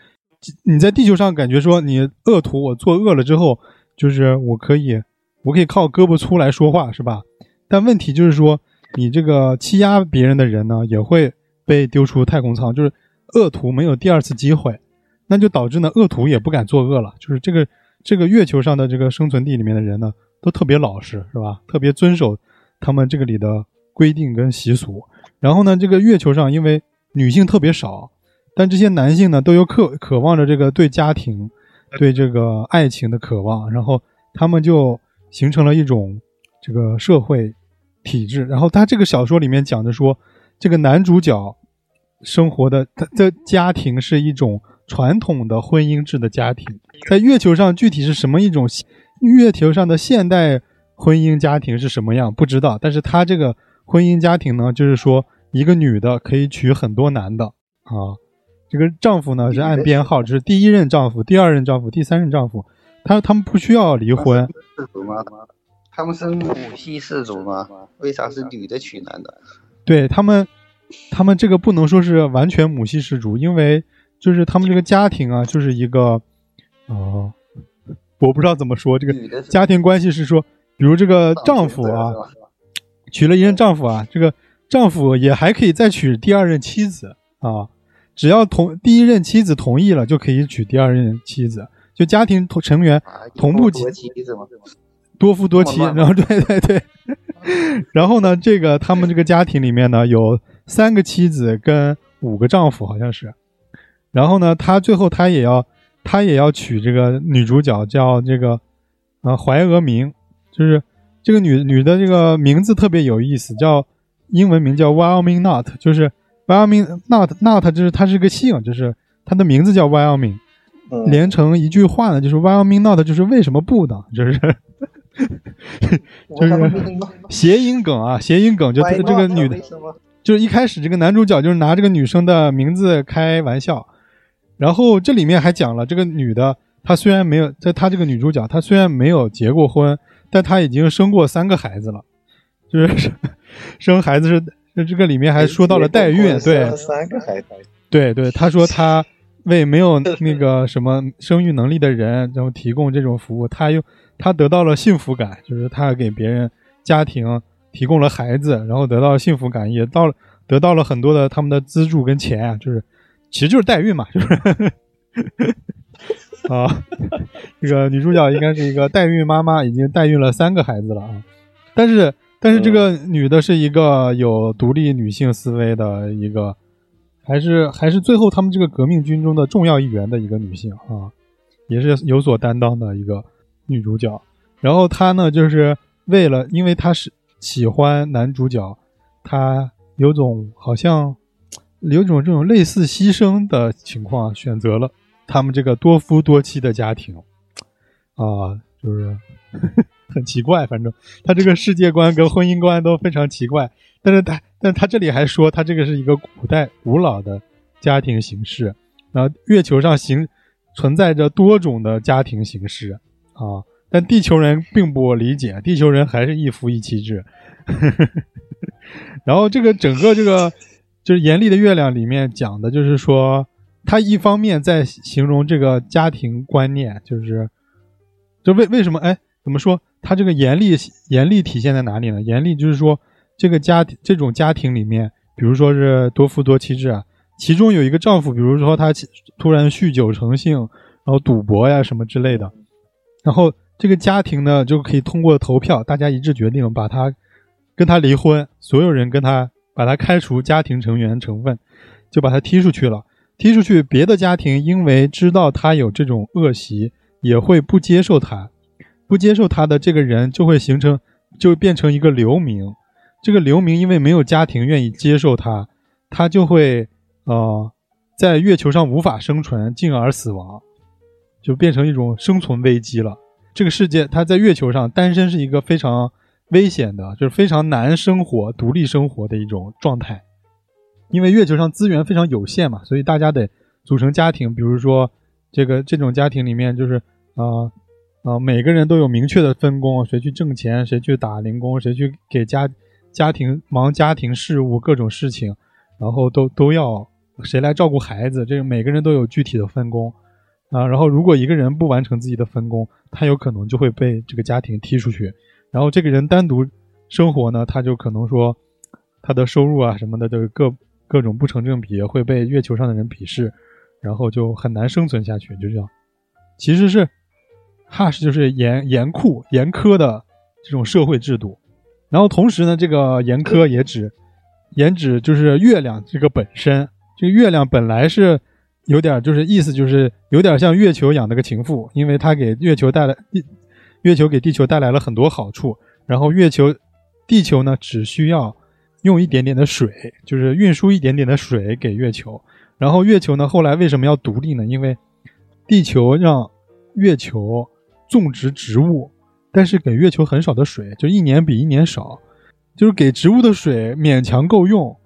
你在地球上感觉说你恶徒，我作恶了之后，就是我可以，我可以靠胳膊粗来说话，是吧？但问题就是说，你这个欺压别人的人呢，也会被丢出太空舱，就是恶徒没有第二次机会，那就导致呢，恶徒也不敢作恶了。就是这个这个月球上的这个生存地里面的人呢，都特别老实，是吧？特别遵守他们这个里的规定跟习俗。然后呢，这个月球上因为女性特别少，但这些男性呢都有渴渴望着这个对家庭、对这个爱情的渴望，然后他们就形成了一种这个社会体制。然后他这个小说里面讲的说，这个男主角生活的他的家庭是一种传统的婚姻制的家庭，在月球上具体是什么一种月球上的现代婚姻家庭是什么样不知道，但是他这个婚姻家庭呢，就是说一个女的可以娶很多男的啊，这个丈夫呢是按编号，就是第一任丈夫、第二任丈夫、第三任丈夫，他他们不需要离婚，氏族吗？他们是母系氏族吗？为啥是女的娶男的？对他们，他们这个不能说是完全母系氏族，因为就是他们这个家庭啊，就是一个，哦、我不知道怎么说，这个家庭关系是说，比如这个丈夫啊，娶了一任丈夫啊，这个丈夫也还可以再娶第二任妻子啊，只要同第一任妻子同意了，就可以娶第二任妻子，就家庭同成员啊同步多妻？多夫多妻，然后对对对，[LAUGHS] 然后呢，这个他们这个家庭里面呢有三个妻子跟五个丈夫，好像是，然后呢，他最后他也要他也要娶这个女主角叫这个呃怀俄明，就是这个女女的这个名字特别有意思，叫英文名叫 Wyoming Not，就是 Wyoming Not Not 就是它是个姓，就是它的名字叫 Wyoming。嗯连成一句话呢，就是 Wyoming not，就是为什么不呢？就是 [LAUGHS] 就是谐音梗啊，谐音梗，就这个女的？就是一开始这个男主角就是拿这个女生的名字开玩笑，然后这里面还讲了这个女的，她虽然没有，在她这个女主角，她虽然没有结过婚，但她已经生过三个孩子了，[LAUGHS] 就是生孩子是这个里面还说到了代孕，对，三个孩子，对对，他说他为没有那个什么生育能力的人，然后提供这种服务，他又他得到了幸福感，就是他给别人家庭提供了孩子，然后得到了幸福感，也到了得到了很多的他们的资助跟钱啊，就是其实就是代孕嘛，[LAUGHS] 就是啊，这个女主角应该是一个代孕妈妈，已经代孕了三个孩子了啊，但是但是这个女的是一个有独立女性思维的一个。还是还是最后他们这个革命军中的重要一员的一个女性啊，也是有所担当的一个女主角。然后她呢，就是为了，因为她是喜欢男主角，她有种好像有种这种类似牺牲的情况，选择了他们这个多夫多妻的家庭啊，就是 [LAUGHS] 很奇怪，反正他这个世界观跟婚姻观都非常奇怪。但是他，但他这里还说，他这个是一个古代古老的家庭形式，然后月球上形存在着多种的家庭形式啊，但地球人并不理解，地球人还是一夫一妻制。[LAUGHS] 然后这个整个这个就是《严厉的月亮》里面讲的，就是说他一方面在形容这个家庭观念，就是就为为什么哎怎么说他这个严厉严厉体现在哪里呢？严厉就是说。这个家庭这种家庭里面，比如说是多夫多妻制啊，其中有一个丈夫，比如说他突然酗酒成性，然后赌博呀什么之类的，然后这个家庭呢就可以通过投票，大家一致决定把他跟他离婚，所有人跟他把他开除家庭成员成分，就把他踢出去了。踢出去，别的家庭因为知道他有这种恶习，也会不接受他，不接受他的这个人就会形成，就变成一个流民。这个流民因为没有家庭愿意接受他，他就会呃在月球上无法生存，进而死亡，就变成一种生存危机了。这个世界他在月球上单身是一个非常危险的，就是非常难生活、独立生活的一种状态。因为月球上资源非常有限嘛，所以大家得组成家庭。比如说，这个这种家庭里面就是啊啊，每个人都有明确的分工，谁去挣钱，谁去打零工，谁去给家家庭忙家庭事务各种事情，然后都都要谁来照顾孩子，这个每个人都有具体的分工啊。然后如果一个人不完成自己的分工，他有可能就会被这个家庭踢出去。然后这个人单独生活呢，他就可能说他的收入啊什么的，就是各。各种不成正比会被月球上的人鄙视，然后就很难生存下去，就这样。其实是，Hush 就是严严酷严苛的这种社会制度。然后同时呢，这个严苛也指，也指就是月亮这个本身，这个月亮本来是有点就是意思就是有点像月球养的个情妇，因为他给月球带来，月球给地球带来了很多好处。然后月球，地球呢只需要。用一点点的水，就是运输一点点的水给月球，然后月球呢，后来为什么要独立呢？因为地球让月球种植植物，但是给月球很少的水，就一年比一年少，就是给植物的水勉强够用，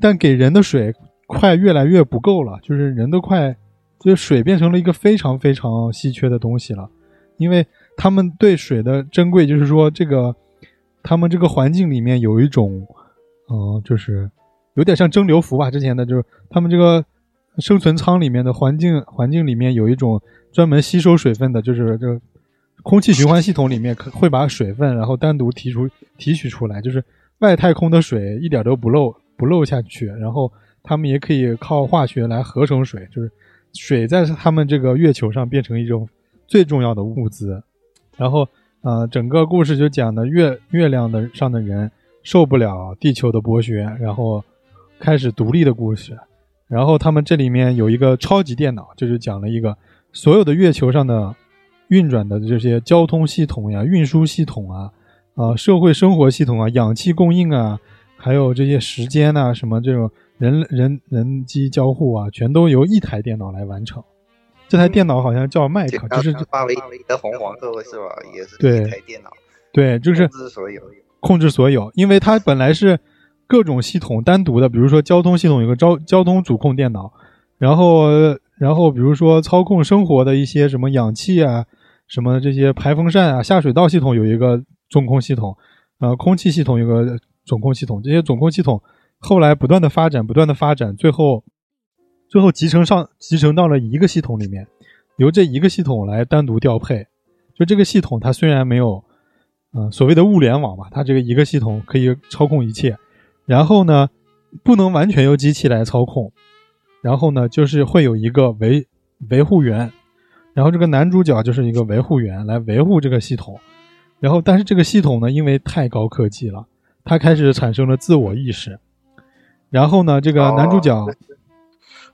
但给人的水快越来越不够了，就是人都快，就是水变成了一个非常非常稀缺的东西了，因为他们对水的珍贵，就是说这个他们这个环境里面有一种。哦，就是有点像蒸馏服吧。之前的就是他们这个生存舱里面的环境环境里面有一种专门吸收水分的，就是这个空气循环系统里面可会把水分然后单独提出提取出来，就是外太空的水一点都不漏不漏下去。然后他们也可以靠化学来合成水，就是水在他们这个月球上变成一种最重要的物资。然后呃，整个故事就讲的月月亮的上的人。受不了地球的剥削，然后开始独立的故事。然后他们这里面有一个超级电脑，就是讲了一个所有的月球上的运转的这些交通系统呀、运输系统啊、啊社会生活系统啊、氧气供应啊，还有这些时间呐、什么这种人人人机交互啊，全都由一台电脑来完成。这台电脑好像叫麦克，就是华为的红黄色是吧？也是对台电脑，对，就是所有。控制所有，因为它本来是各种系统单独的，比如说交通系统有个交交通主控电脑，然后然后比如说操控生活的一些什么氧气啊，什么这些排风扇啊，下水道系统有一个中控系统，呃，空气系统有个总控系统，这些总控系统后来不断的发展，不断的发展，最后最后集成上集成到了一个系统里面，由这一个系统来单独调配，就这个系统它虽然没有。嗯，所谓的物联网吧，它这个一个系统可以操控一切，然后呢，不能完全由机器来操控，然后呢，就是会有一个维维护员，然后这个男主角就是一个维护员来维护这个系统，然后但是这个系统呢，因为太高科技了，它开始产生了自我意识，然后呢，这个男主角，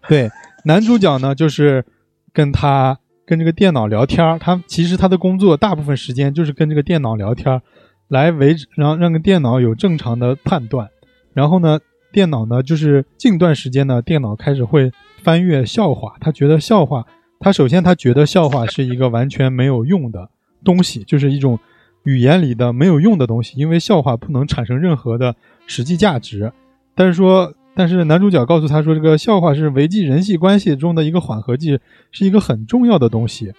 [LAUGHS] 对，男主角呢就是跟他。跟这个电脑聊天他其实他的工作大部分时间就是跟这个电脑聊天来维持让让个电脑有正常的判断。然后呢，电脑呢就是近段时间呢，电脑开始会翻阅笑话，他觉得笑话，他首先他觉得笑话是一个完全没有用的东西，就是一种语言里的没有用的东西，因为笑话不能产生任何的实际价值。但是说。但是男主角告诉他说：“这个笑话是维系人际关系中的一个缓和剂，是一个很重要的东西，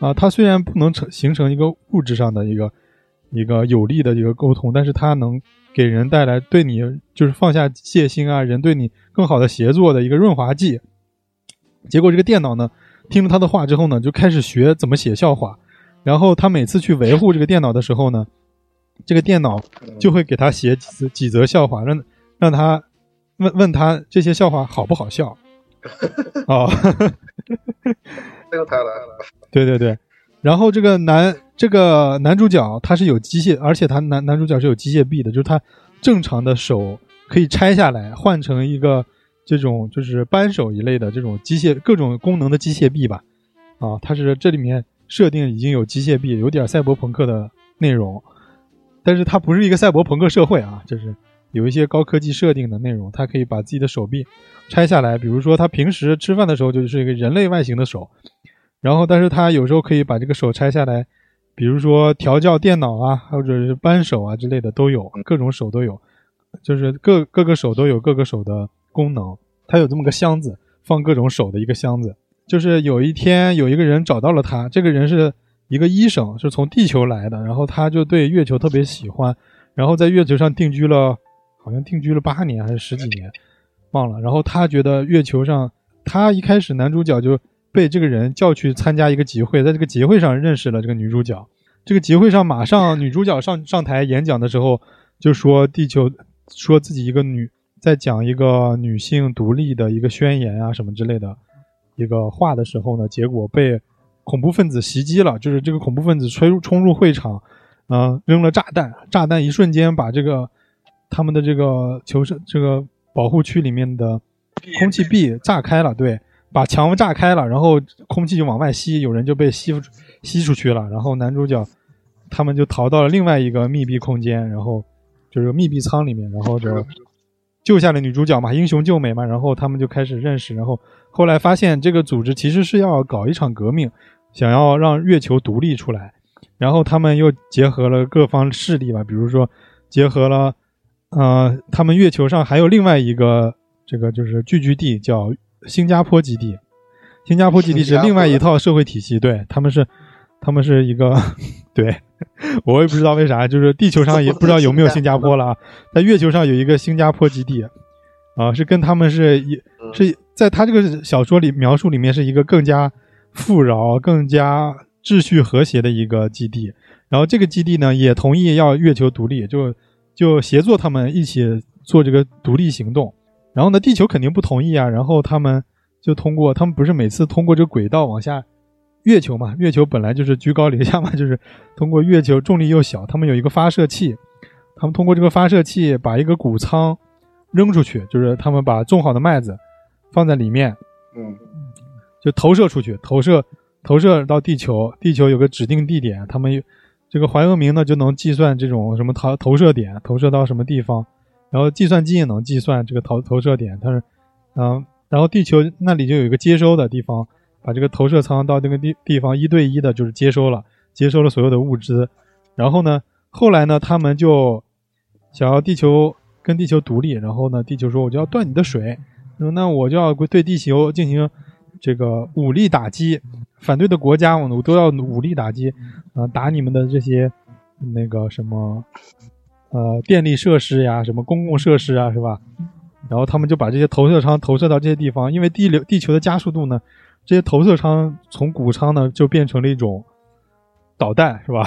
啊，它虽然不能成形成一个物质上的一个一个有力的一个沟通，但是它能给人带来对你就是放下戒心啊，人对你更好的协作的一个润滑剂。结果这个电脑呢，听了他的话之后呢，就开始学怎么写笑话，然后他每次去维护这个电脑的时候呢，这个电脑就会给他写几则几则笑话，让让他。”问问他这些笑话好不好笑？[LAUGHS] 哦，[LAUGHS] 这个他了。对对对，然后这个男这个男主角他是有机械，而且他男男主角是有机械臂的，就是他正常的手可以拆下来换成一个这种就是扳手一类的这种机械各种功能的机械臂吧。啊，他是这里面设定已经有机械臂，有点赛博朋克的内容，但是它不是一个赛博朋克社会啊，就是。有一些高科技设定的内容，他可以把自己的手臂拆下来，比如说他平时吃饭的时候就是一个人类外形的手，然后但是他有时候可以把这个手拆下来，比如说调教电脑啊，或者是扳手啊之类的都有，各种手都有，就是各各个手都有各个手的功能。它有这么个箱子，放各种手的一个箱子。就是有一天有一个人找到了他，这个人是一个医生，是从地球来的，然后他就对月球特别喜欢，然后在月球上定居了，好像定居了八年还是十几年，忘了。然后他觉得月球上，他一开始男主角就。被这个人叫去参加一个集会，在这个集会上认识了这个女主角。这个集会上，马上女主角上上台演讲的时候，就说地球，说自己一个女在讲一个女性独立的一个宣言啊什么之类的一个话的时候呢，结果被恐怖分子袭击了。就是这个恐怖分子冲冲入会场，啊，扔了炸弹，炸弹一瞬间把这个他们的这个求生这个保护区里面的空气壁炸开了，对。把墙炸开了，然后空气就往外吸，有人就被吸吸出去了。然后男主角他们就逃到了另外一个密闭空间，然后就是密闭舱里面，然后就 [LAUGHS] 救下了女主角嘛，英雄救美嘛。然后他们就开始认识，然后后来发现这个组织其实是要搞一场革命，想要让月球独立出来。然后他们又结合了各方势力吧，比如说结合了，呃，他们月球上还有另外一个这个就是聚居地叫。新加坡基地，新加坡基地是另外一套社会体系，对他们是，他们是一个，[LAUGHS] 对我也不知道为啥，就是地球上也不知道有没有新加坡了啊，在月球上有一个新加坡基地，啊，是跟他们是一是在他这个小说里描述里面是一个更加富饶、更加秩序和谐的一个基地，然后这个基地呢也同意要月球独立，就就协作他们一起做这个独立行动。然后呢，地球肯定不同意啊。然后他们就通过，他们不是每次通过这个轨道往下，月球嘛，[LAUGHS] 月球本来就是居高临下嘛，[LAUGHS] 就是通过月球重力又小，他们有一个发射器，他们通过这个发射器把一个谷仓扔出去，就是他们把种好的麦子放在里面，嗯，就投射出去，投射投射到地球，地球有个指定地点，他们这个怀俄明呢就能计算这种什么投投射点，投射到什么地方。然后计算机也能计算这个投投射点，它是，嗯，然后地球那里就有一个接收的地方，把这个投射舱到这个地地方一对一的，就是接收了，接收了所有的物资。然后呢，后来呢，他们就想要地球跟地球独立，然后呢，地球说我就要断你的水，那我就要对地球进行这个武力打击，反对的国家我我都要武力打击，啊，打你们的这些那个什么。呃，电力设施呀，什么公共设施啊，是吧？然后他们就把这些投射舱投射到这些地方，因为地流地球的加速度呢，这些投射舱从谷仓呢就变成了一种导弹，是吧？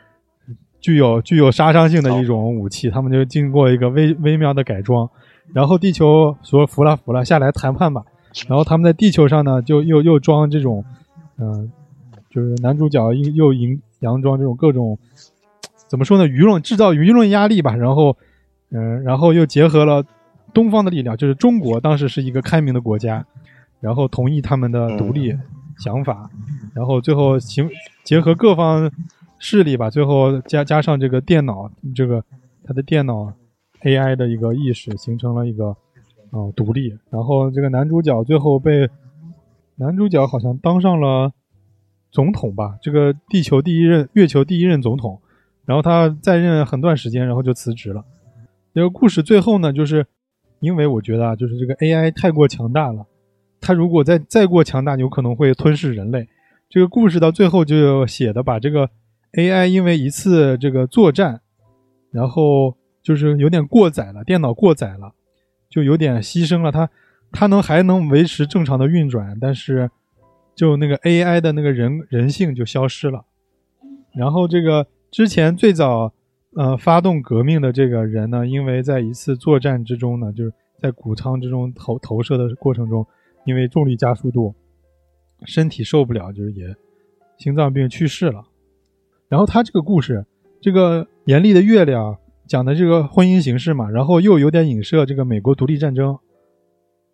[LAUGHS] 具有具有杀伤性的一种武器。他们就经过一个微微妙的改装，然后地球说服了服了，下来谈判吧。然后他们在地球上呢，就又又装这种，嗯，就是男主角又又营佯装这种各种。怎么说呢？舆论制造舆论压力吧，然后，嗯，然后又结合了东方的力量，就是中国当时是一个开明的国家，然后同意他们的独立想法，然后最后行结合各方势力吧，最后加加上这个电脑，这个他的电脑 AI 的一个意识，形成了一个啊独立。然后这个男主角最后被男主角好像当上了总统吧，这个地球第一任月球第一任总统。然后他在任很段时间，然后就辞职了。这个故事最后呢，就是因为我觉得啊，就是这个 AI 太过强大了，它如果再再过强大，有可能会吞噬人类。这个故事到最后就写的把这个 AI 因为一次这个作战，然后就是有点过载了，电脑过载了，就有点牺牲了。它它能还能维持正常的运转，但是就那个 AI 的那个人人性就消失了。然后这个。之前最早，呃，发动革命的这个人呢，因为在一次作战之中呢，就是在谷仓之中投投射的过程中，因为重力加速度，身体受不了，就是也心脏病去世了。然后他这个故事，这个严厉的月亮讲的这个婚姻形式嘛，然后又有点影射这个美国独立战争，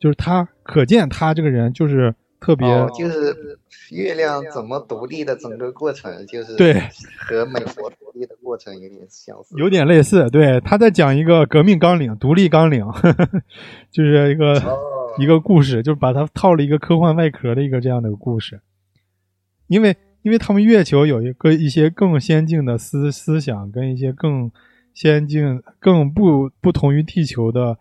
就是他可见他这个人就是特别就是。月亮怎么独立的整个过程，就是对和美国独立的过程有点相似，有点类似。对，他在讲一个革命纲领、独立纲领，[LAUGHS] 就是一个一个故事，就是把它套了一个科幻外壳的一个这样的故事。因为因为他们月球有一个一些更先进的思思想，跟一些更先进、更不不同于地球的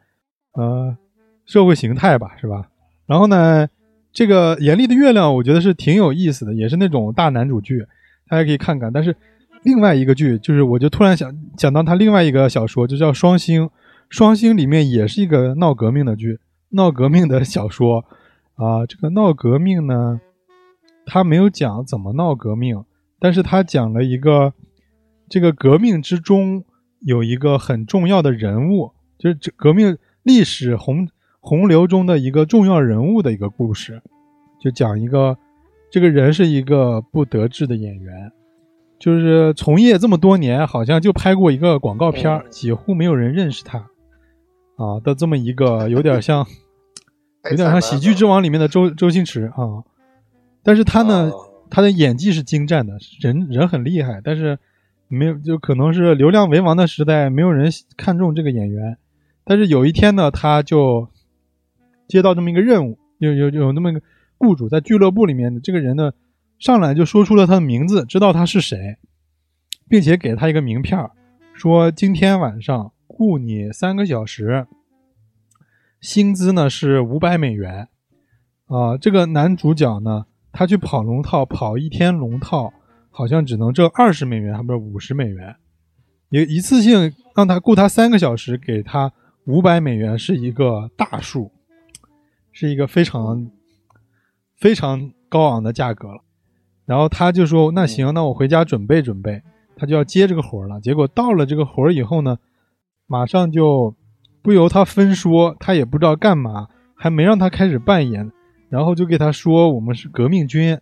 呃社会形态吧，是吧？然后呢，这个《严厉的月亮》我觉得是挺有意思的，也是那种大男主剧，大家可以看看。但是另外一个剧，就是我就突然想想到他另外一个小说，就叫《双星》，《双星》里面也是一个闹革命的剧，闹革命的小说啊。这个闹革命呢，他没有讲怎么闹革命，但是他讲了一个这个革命之中有一个很重要的人物，就是这革命历史洪洪流中的一个重要人物的一个故事，就讲一个这个人是一个不得志的演员，就是从业这么多年，好像就拍过一个广告片儿，几乎没有人认识他啊的这么一个有点像 [LAUGHS] 有点像《喜剧之王》里面的周周星驰啊，但是他呢，他的演技是精湛的，人人很厉害，但是没有就可能是流量为王的时代，没有人看中这个演员。但是有一天呢，他就接到这么一个任务，有有有那么一个雇主在俱乐部里面，这个人呢上来就说出了他的名字，知道他是谁，并且给他一个名片，说今天晚上雇你三个小时，薪资呢是五百美元。啊，这个男主角呢，他去跑龙套，跑一天龙套，好像只能挣二十美元，还不是五十美元。一一次性让他雇他三个小时，给他五百美元是一个大数，是一个非常非常高昂的价格了。然后他就说：“那行，那我回家准备准备。”他就要接这个活了。结果到了这个活以后呢，马上就不由他分说，他也不知道干嘛，还没让他开始扮演，然后就给他说：“我们是革命军，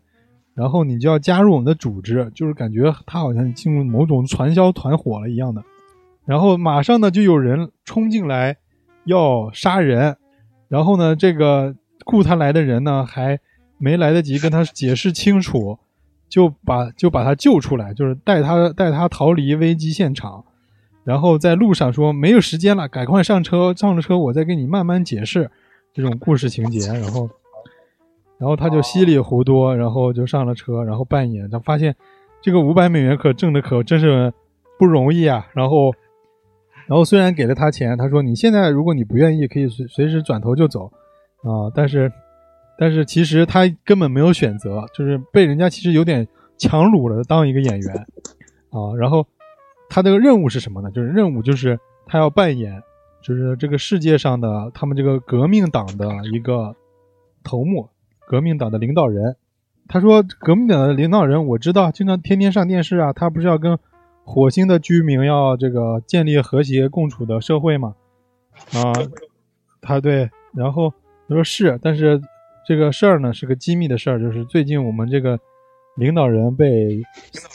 然后你就要加入我们的组织。”就是感觉他好像进入某种传销团伙了一样的。然后马上呢，就有人冲进来要杀人，然后呢，这个雇他来的人呢，还没来得及跟他解释清楚，就把就把他救出来，就是带他带他逃离危机现场。然后在路上说没有时间了，赶快上车，上了车我再给你慢慢解释这种故事情节。然后，然后他就稀里糊涂，然后就上了车，然后扮演，他发现这个五百美元可挣的可真是不容易啊。然后，然后虽然给了他钱，他说你现在如果你不愿意，可以随随时转头就走啊。但是，但是其实他根本没有选择，就是被人家其实有点强掳了当一个演员啊。然后他这个任务是什么呢？就是任务就是他要扮演，就是这个世界上的他们这个革命党的一个头目，革命党的领导人。他说革命党的领导人我知道，经常天天上电视啊，他不是要跟火星的居民要这个建立和谐共处的社会吗？啊，他对，然后他说是，但是这个事儿呢是个机密的事儿，就是最近我们这个领导人被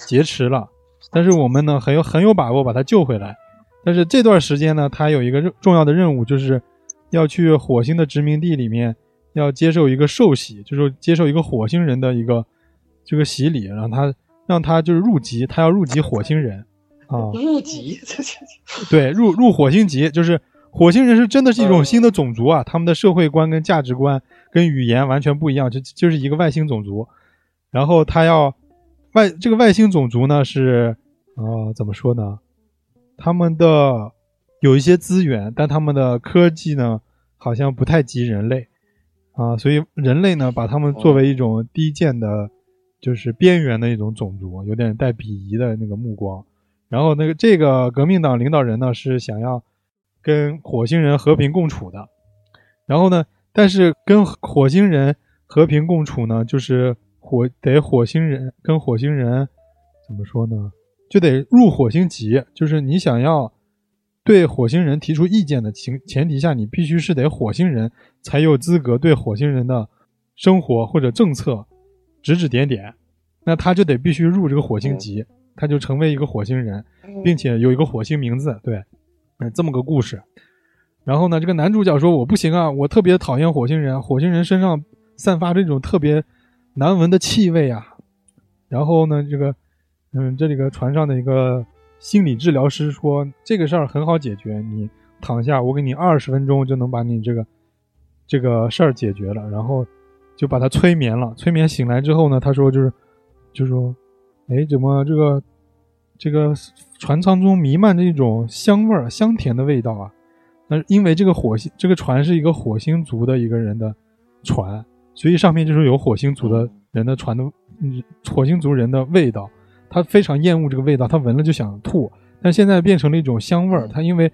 劫持了，但是我们呢很有很有把握把他救回来。但是这段时间呢，他有一个重要的任务，就是要去火星的殖民地里面要接受一个受洗，就是接受一个火星人的一个这个洗礼，让他让他就是入籍，他要入籍火星人啊。入籍，对，入入火星籍，就是火星人是真的是一种新的种族啊，他们的社会观跟价值观跟语言完全不一样，就就是一个外星种族。然后他要外这个外星种族呢是呃怎么说呢？他们的有一些资源，但他们的科技呢好像不太及人类啊，所以人类呢把他们作为一种低贱的，就是边缘的一种种族，有点带鄙夷的那个目光。然后那个这个革命党领导人呢是想要跟火星人和平共处的，然后呢，但是跟火星人和平共处呢，就是火得火星人跟火星人怎么说呢，就得入火星籍，就是你想要对火星人提出意见的情前提下，你必须是得火星人才有资格对火星人的生活或者政策指指点点，那他就得必须入这个火星籍，他就成为一个火星人，并且有一个火星名字，对，嗯，这么个故事。然后呢，这个男主角说：“我不行啊，我特别讨厌火星人，火星人身上散发这种特别难闻的气味啊。”然后呢，这个，嗯，这里个船上的一个心理治疗师说：“这个事儿很好解决，你躺下，我给你二十分钟就能把你这个这个事儿解决了。”然后就把他催眠了。催眠醒来之后呢，他说：“就是就说，哎，怎么这个这个船舱中弥漫着一种香味儿、香甜的味道啊？那因为这个火星这个船是一个火星族的一个人的船，所以上面就是有火星族的人的船的，嗯，火星族人的味道。他非常厌恶这个味道，他闻了就想吐。但现在变成了一种香味儿。他因为，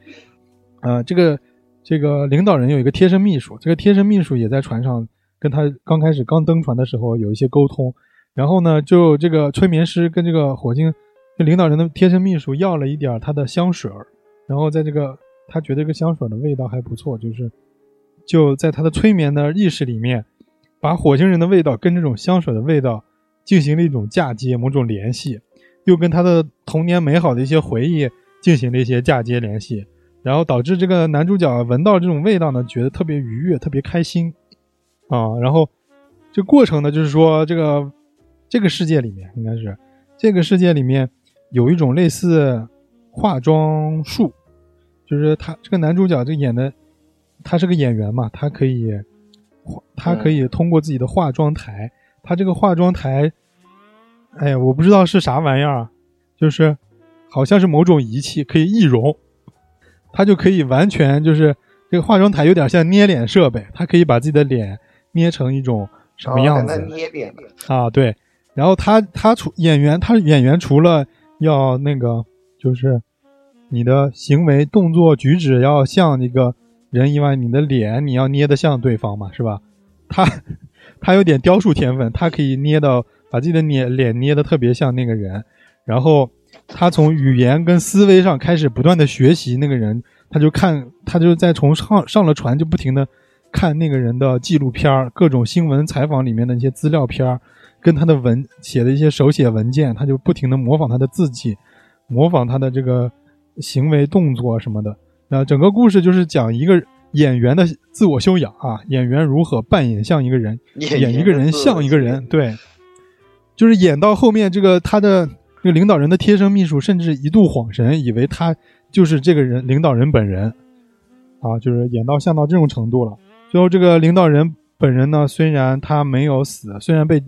呃，这个这个领导人有一个贴身秘书，这个贴身秘书也在船上跟他刚开始刚登船的时候有一些沟通。然后呢，就这个催眠师跟这个火星跟领导人的贴身秘书要了一点他的香水儿，然后在这个他觉得这个香水的味道还不错，就是就在他的催眠的意识里面，把火星人的味道跟这种香水的味道进行了一种嫁接，某种联系。又跟他的童年美好的一些回忆进行了一些嫁接联系，然后导致这个男主角闻到这种味道呢，觉得特别愉悦，特别开心，啊，然后这过程呢，就是说这个这个世界里面应该是这个世界里面有一种类似化妆术，就是他这个男主角这演的，他是个演员嘛，他可以他可以通过自己的化妆台，他这个化妆台。哎呀，我不知道是啥玩意儿，就是好像是某种仪器可以易容，它就可以完全就是这个化妆台有点像捏脸设备，它可以把自己的脸捏成一种什么样子？捏脸啊，对。然后他他除演员，他演员除了要那个就是你的行为动作举止要像那个人以外，你的脸你要捏得像对方嘛，是吧？他他有点雕塑天分，他可以捏到。把自己的捏脸捏得特别像那个人，然后他从语言跟思维上开始不断的学习那个人，他就看他就在从上上了船就不停的看那个人的纪录片各种新闻采访里面的一些资料片跟他的文写的一些手写文件，他就不停的模仿他的字迹，模仿他的这个行为动作什么的。那整个故事就是讲一个演员的自我修养啊，演员如何扮演像一个人，演一个人像一个人，对。就是演到后面，这个他的这个领导人的贴身秘书甚至一度恍神，以为他就是这个人领导人本人，啊，就是演到像到这种程度了。最后，这个领导人本人呢，虽然他没有死，虽然被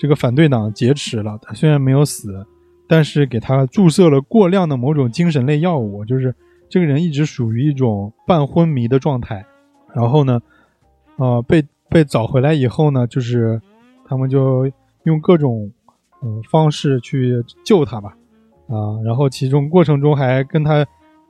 这个反对党劫持了，他虽然没有死，但是给他注射了过量的某种精神类药物，就是这个人一直属于一种半昏迷的状态。然后呢，呃，被被找回来以后呢，就是他们就。用各种嗯方式去救他吧，啊，然后其中过程中还跟他，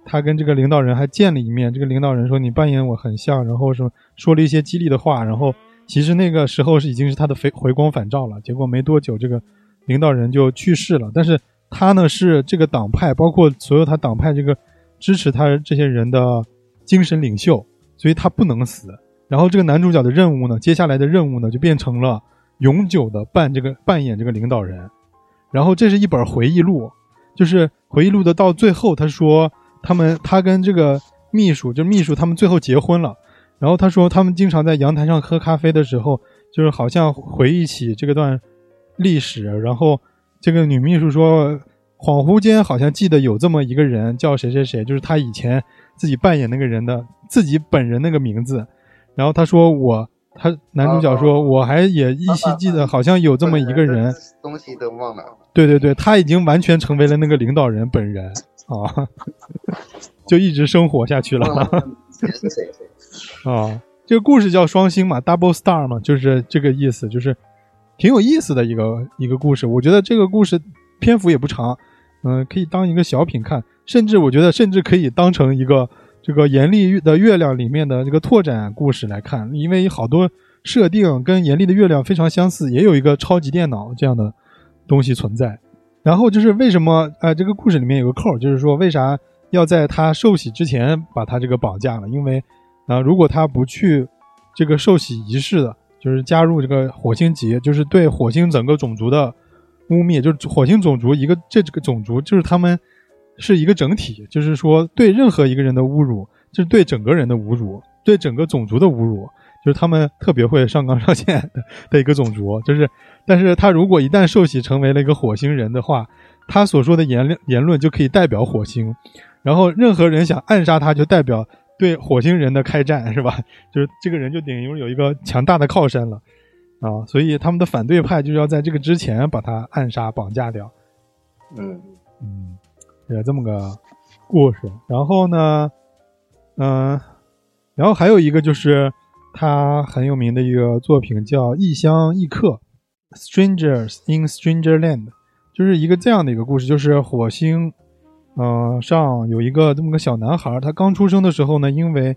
他跟这个领导人还见了一面。这个领导人说：“你扮演我很像。”然后说说了一些激励的话。然后其实那个时候是已经是他的回回光返照了。结果没多久，这个领导人就去世了。但是他呢是这个党派，包括所有他党派这个支持他这些人的精神领袖，所以他不能死。然后这个男主角的任务呢，接下来的任务呢就变成了。永久的扮这个扮演这个领导人，然后这是一本回忆录，就是回忆录的到最后，他说他们他跟这个秘书，就秘书他们最后结婚了，然后他说他们经常在阳台上喝咖啡的时候，就是好像回忆起这个段历史，然后这个女秘书说恍惚间好像记得有这么一个人叫谁谁谁，就是他以前自己扮演那个人的自己本人那个名字，然后他说我。他男主角说：“我还也依稀记得，好像有这么一个人，东西都忘了。对对对，他已经完全成为了那个领导人本人啊，[LAUGHS] 就一直生活下去了。[LAUGHS] 啊，这个故事叫双星嘛，Double Star 嘛，就是这个意思，就是挺有意思的一个一个故事。我觉得这个故事篇幅也不长，嗯，可以当一个小品看，甚至我觉得甚至可以当成一个。”这个严厉的月亮里面的这个拓展故事来看，因为好多设定跟严厉的月亮非常相似，也有一个超级电脑这样的东西存在。然后就是为什么，呃，这个故事里面有个扣，就是说为啥要在他受洗之前把他这个绑架了？因为，啊，如果他不去这个受洗仪式的，就是加入这个火星节，就是对火星整个种族的污蔑，就是火星种族一个这这个种族就是他们。是一个整体，就是说对任何一个人的侮辱，就是对整个人的侮辱，对整个种族的侮辱，就是他们特别会上纲上线的的一个种族。就是，但是他如果一旦受洗成为了一个火星人的话，他所说的言论言论就可以代表火星，然后任何人想暗杀他，就代表对火星人的开战，是吧？就是这个人就等于有一个强大的靠山了。啊，所以他们的反对派就是要在这个之前把他暗杀绑架掉。嗯嗯，有这么个故事。然后呢，嗯、然后还有一个就是他很有名的一个作品叫《异乡异客》（Strangers in Stranger Land），就是一个这样的一个故事，就是火星，嗯、上有一个这么个小男孩，他刚出生的时候呢，因为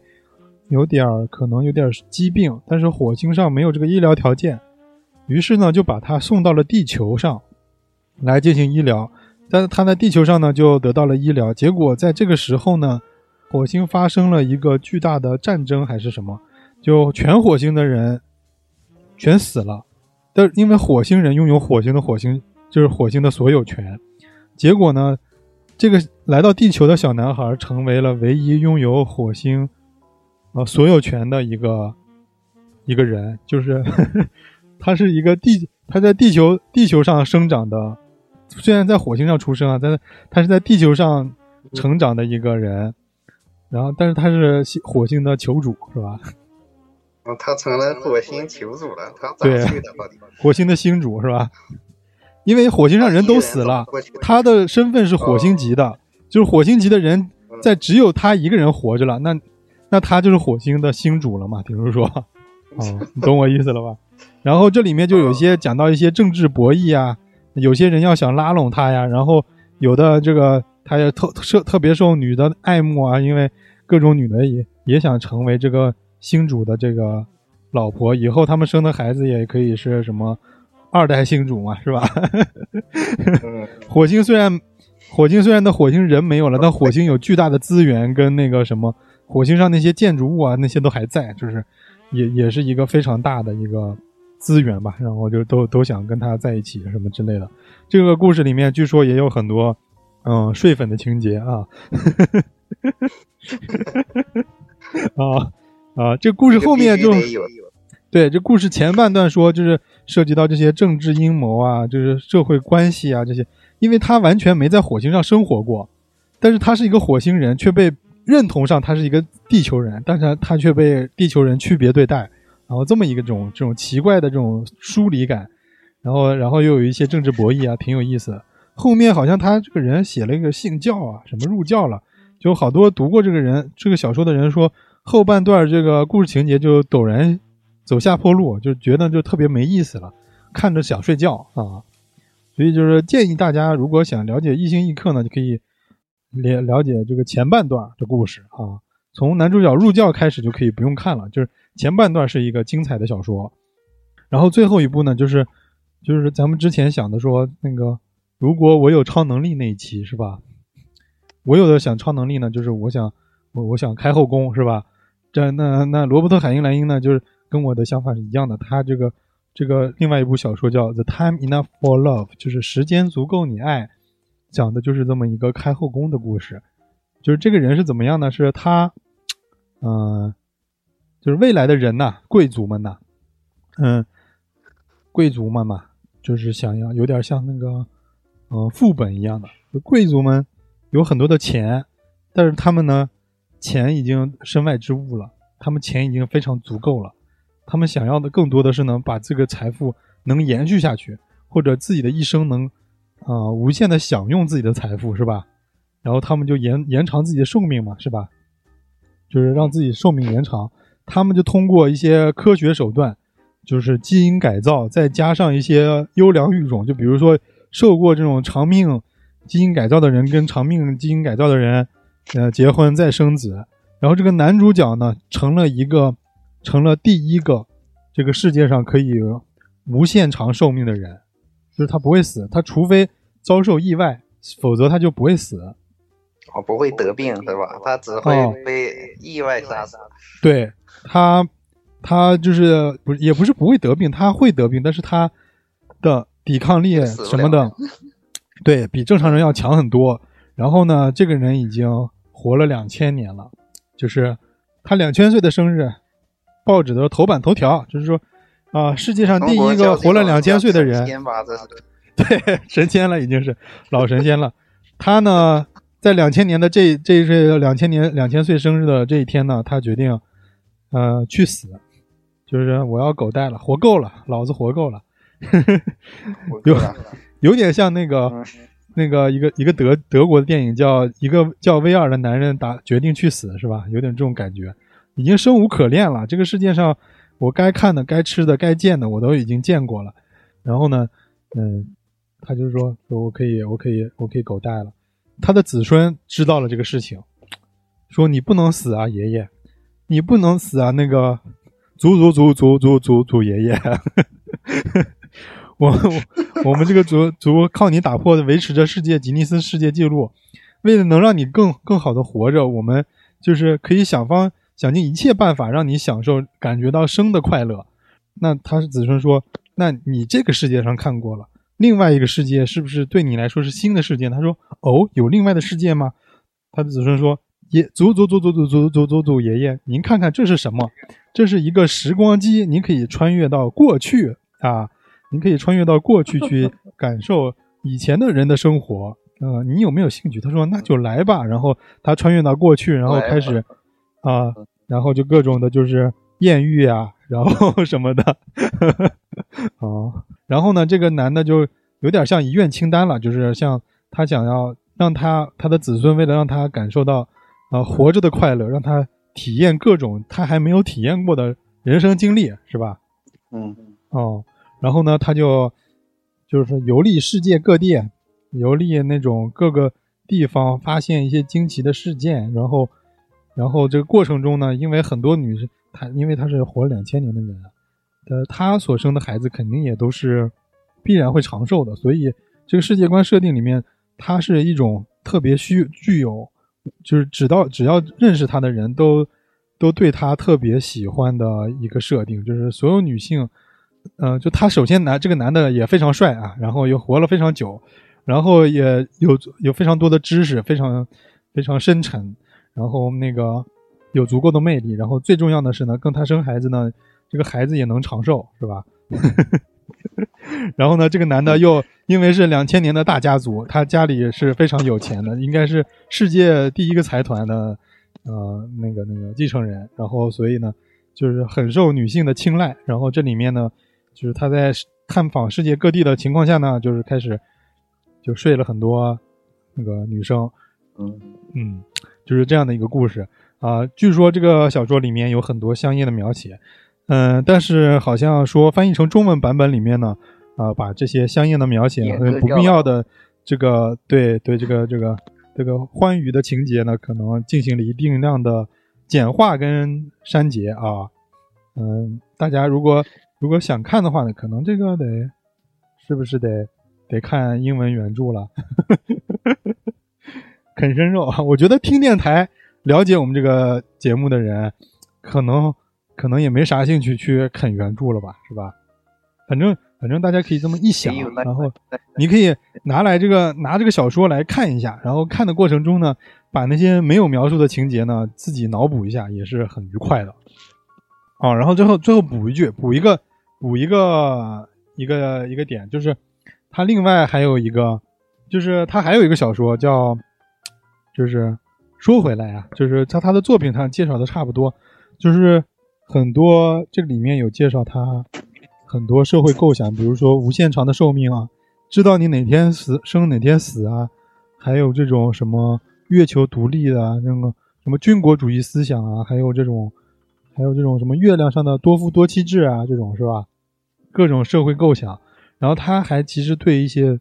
有点儿可能有点疾病，但是火星上没有这个医疗条件，于是呢就把他送到了地球上来进行医疗。但是他在地球上呢就得到了医疗，结果在这个时候呢，火星发生了一个巨大的战争还是什么，就全火星的人全死了。但因为火星人拥有火星的火星就是火星的所有权，结果呢，这个来到地球的小男孩成为了唯一拥有火星呃所有权的一个一个人，就是 [LAUGHS] 他是一个地他在地球地球上生长的，虽然在火星上出生啊，但是他是在地球上成长的一个人，然后但是他是星火星的球主是吧？[LAUGHS] 哦他成了火星球主了，他咋对去的？火星的星主是吧？因为火星上人都死了，他的身份是火星级的，就是火星级的人在只有他一个人活着了，那那他就是火星的星主了嘛？[LAUGHS] 比如说，[LAUGHS] 哦，你懂我意思了吧？然后这里面就有一些讲到一些政治博弈啊，有些人要想拉拢他呀，然后有的这个他也特特特别受女的爱慕啊，因为各种女的也也想成为这个星主的这个老婆，以后他们生的孩子也可以是什么二代星主嘛，是吧？嗯，[LAUGHS] 火星虽然火星虽然的火星人没有了，但火星有巨大的资源跟那个什么，火星上那些建筑物啊那些都还在，就是也也是一个非常大的一个资源吧。然后就都都想跟他在一起什么之类的。这个故事里面据说也有很多嗯睡粉的情节啊。[LAUGHS] 啊啊！这故事后面就对这故事前半段说，就是涉及到这些政治阴谋啊，就是社会关系啊这些，因为他完全没在火星上生活过，但是他是一个火星人，却被认同上他是一个地球人，但是他却被地球人区别对待，然后这么一个这种这种奇怪的这种疏离感，然后然后又有一些政治博弈啊，挺有意思。后面好像他这个人写了一个信教啊，什么入教了，就好多读过这个人这个小说的人说，后半段这个故事情节就陡然走下坡路，就觉得就特别没意思了，看着想睡觉啊。所以就是建议大家，如果想了解异星异客呢，就可以了了解这个前半段的故事啊，从男主角入教开始就可以不用看了，就是前半段是一个精彩的小说，然后最后一部呢，就是就是咱们之前想的说那个，如果我有超能力那一期是吧？我有的想超能力呢，就是我想我我想开后宫是吧？这那那罗伯特海因莱因呢，就是跟我的想法是一样的，他这个这个另外一部小说叫《The Time Enough for Love》，就是时间足够你爱，讲的就是这么一个开后宫的故事。就是这个人是怎么样呢？是他，嗯、就是未来的人呐、贵族们呐、嗯，贵族们嘛，就是想要有点像那个，嗯、副本一样的，贵族们有很多的钱，但是他们呢，钱已经身外之物了，他们钱已经非常足够了，他们想要的更多的是能把这个财富能延续下去，或者自己的一生能，啊、无限的享用自己的财富，是吧？然后他们就延延长自己的寿命嘛，是吧？就是让自己寿命延长，他们就通过一些科学手段，就是基因改造，再加上一些优良育种，就比如说受过这种长命基因改造的人跟长命基因改造的人，呃，结婚再生子，然后这个男主角呢，成了一个，成了第一个这个世界上可以无限长寿命的人，就是他不会死，他除非遭受意外，否则他就不会死。哦，不会得病是吧？他只哦会被意外杀死。对他，他就是不也不是不会得病，他会得病，但是他的抵抗力什么的，对比正常人要强很多。然后呢，这个人已经活了两千年了，就是他两千岁的生日，报纸的头版头条就是说啊、世界上第一个活了两千岁的人，[LAUGHS] 对，神仙了，已经是老神仙了。他呢，在两千年的这这是两千年两千岁生日的这一天呢，他决定，呃，去死，就是我要狗带了，活够了，老子活够了，有我够了有点像那个嗯那个一个一个德德国的电影叫一个叫威尔的男人打决定去死是吧？有点这种感觉，已经生无可恋了。这个世界上我该看的、该吃的、该见的我都已经见过了。然后呢，嗯，他就说说我可以我可以我可以狗带了。他的子孙知道了这个事情，说你不能死啊，爷爷，你不能死啊，那个祖祖祖祖祖祖祖爷爷。[LAUGHS] 我我我们这个族族靠你打破维持着世界吉尼斯世界纪录，为了能让你更更好的活着，我们就是可以想方想尽一切办法让你享受感觉到生的快乐。那他是子孙说，那你这个世界上看过了，另外一个世界是不是对你来说是新的世界？他说哦，有另外的世界吗？他的子孙说爷祖祖祖祖祖祖祖祖祖爷爷，您看看这是什么？这是一个时光机，您可以穿越到过去啊。您可以穿越到过去去 [LAUGHS] 感受以前的人的生活，呃，你有没有兴趣？他说那就来吧。然后他穿越到过去，然后开始啊、然后就各种的就是艳遇啊，然后 [LAUGHS] 什么的，啊，然后呢，这个男的就有点像遗愿清单了，就是像他想要让他他的子孙为了让他感受到啊、活着的快乐，让他体验各种他还没有体验过的人生经历，是吧？嗯，哦，然后呢，他就就是游历世界各地，游历那种各个地方，发现一些惊奇的事件。然后，然后这个过程中呢，因为很多女生，她因为她是活了两千年的人，呃，她所生的孩子肯定也都是必然会长寿的。所以，这个世界观设定里面，它是一种特别需具有，就是只到只要认识她的人都都对她特别喜欢的一个设定，就是所有女性。呃，就他首先男这个男的也非常帅啊，然后又活了非常久，然后也有有非常多的知识，非常非常深沉，然后那个有足够的魅力，然后最重要的是呢，跟他生孩子呢，这个孩子也能长寿，是吧？[LAUGHS] 然后呢，这个男的又因为是两千年的大家族，他家里是非常有钱的，应该是世界第一个财团的呃那个那个继承人，然后所以呢，就是很受女性的青睐。然后这里面呢，就是他在探访世界各地的情况下呢，就是开始就睡了很多那个女生，嗯嗯，就是这样的一个故事啊、据说这个小说里面有很多香艳的描写，嗯、但是好像说翻译成中文版本里面呢，啊、把这些香艳的描写和不必要的这个对对这个这个这个欢愉的情节呢，可能进行了一定量的简化跟删节啊。嗯，大家如果如果想看的话呢，可能这个得是不是得得看英文原著了？啃生肉啊！我觉得听电台了解我们这个节目的人，可能可能也没啥兴趣去啃原著了吧，是吧？反正反正大家可以这么一想然后你可以拿来这个拿这个小说来看一下，然后看的过程中呢，把那些没有描述的情节呢自己脑补一下，也是很愉快的。啊，然后最后最后补一句，补一个补一个一个一个点，就是他另外还有一个，就是他还有一个小说叫，就是说回来啊，就是在他的作品上介绍的差不多，就是很多这里面有介绍他很多社会构想，比如说无限长的寿命啊，知道你哪天死生哪天死啊，还有这种什么月球独立的啊，那个什么军国主义思想啊，还有这种还有这种什么月亮上的多夫多妻制啊，这种是吧？各种社会构想，然后他还其实对一些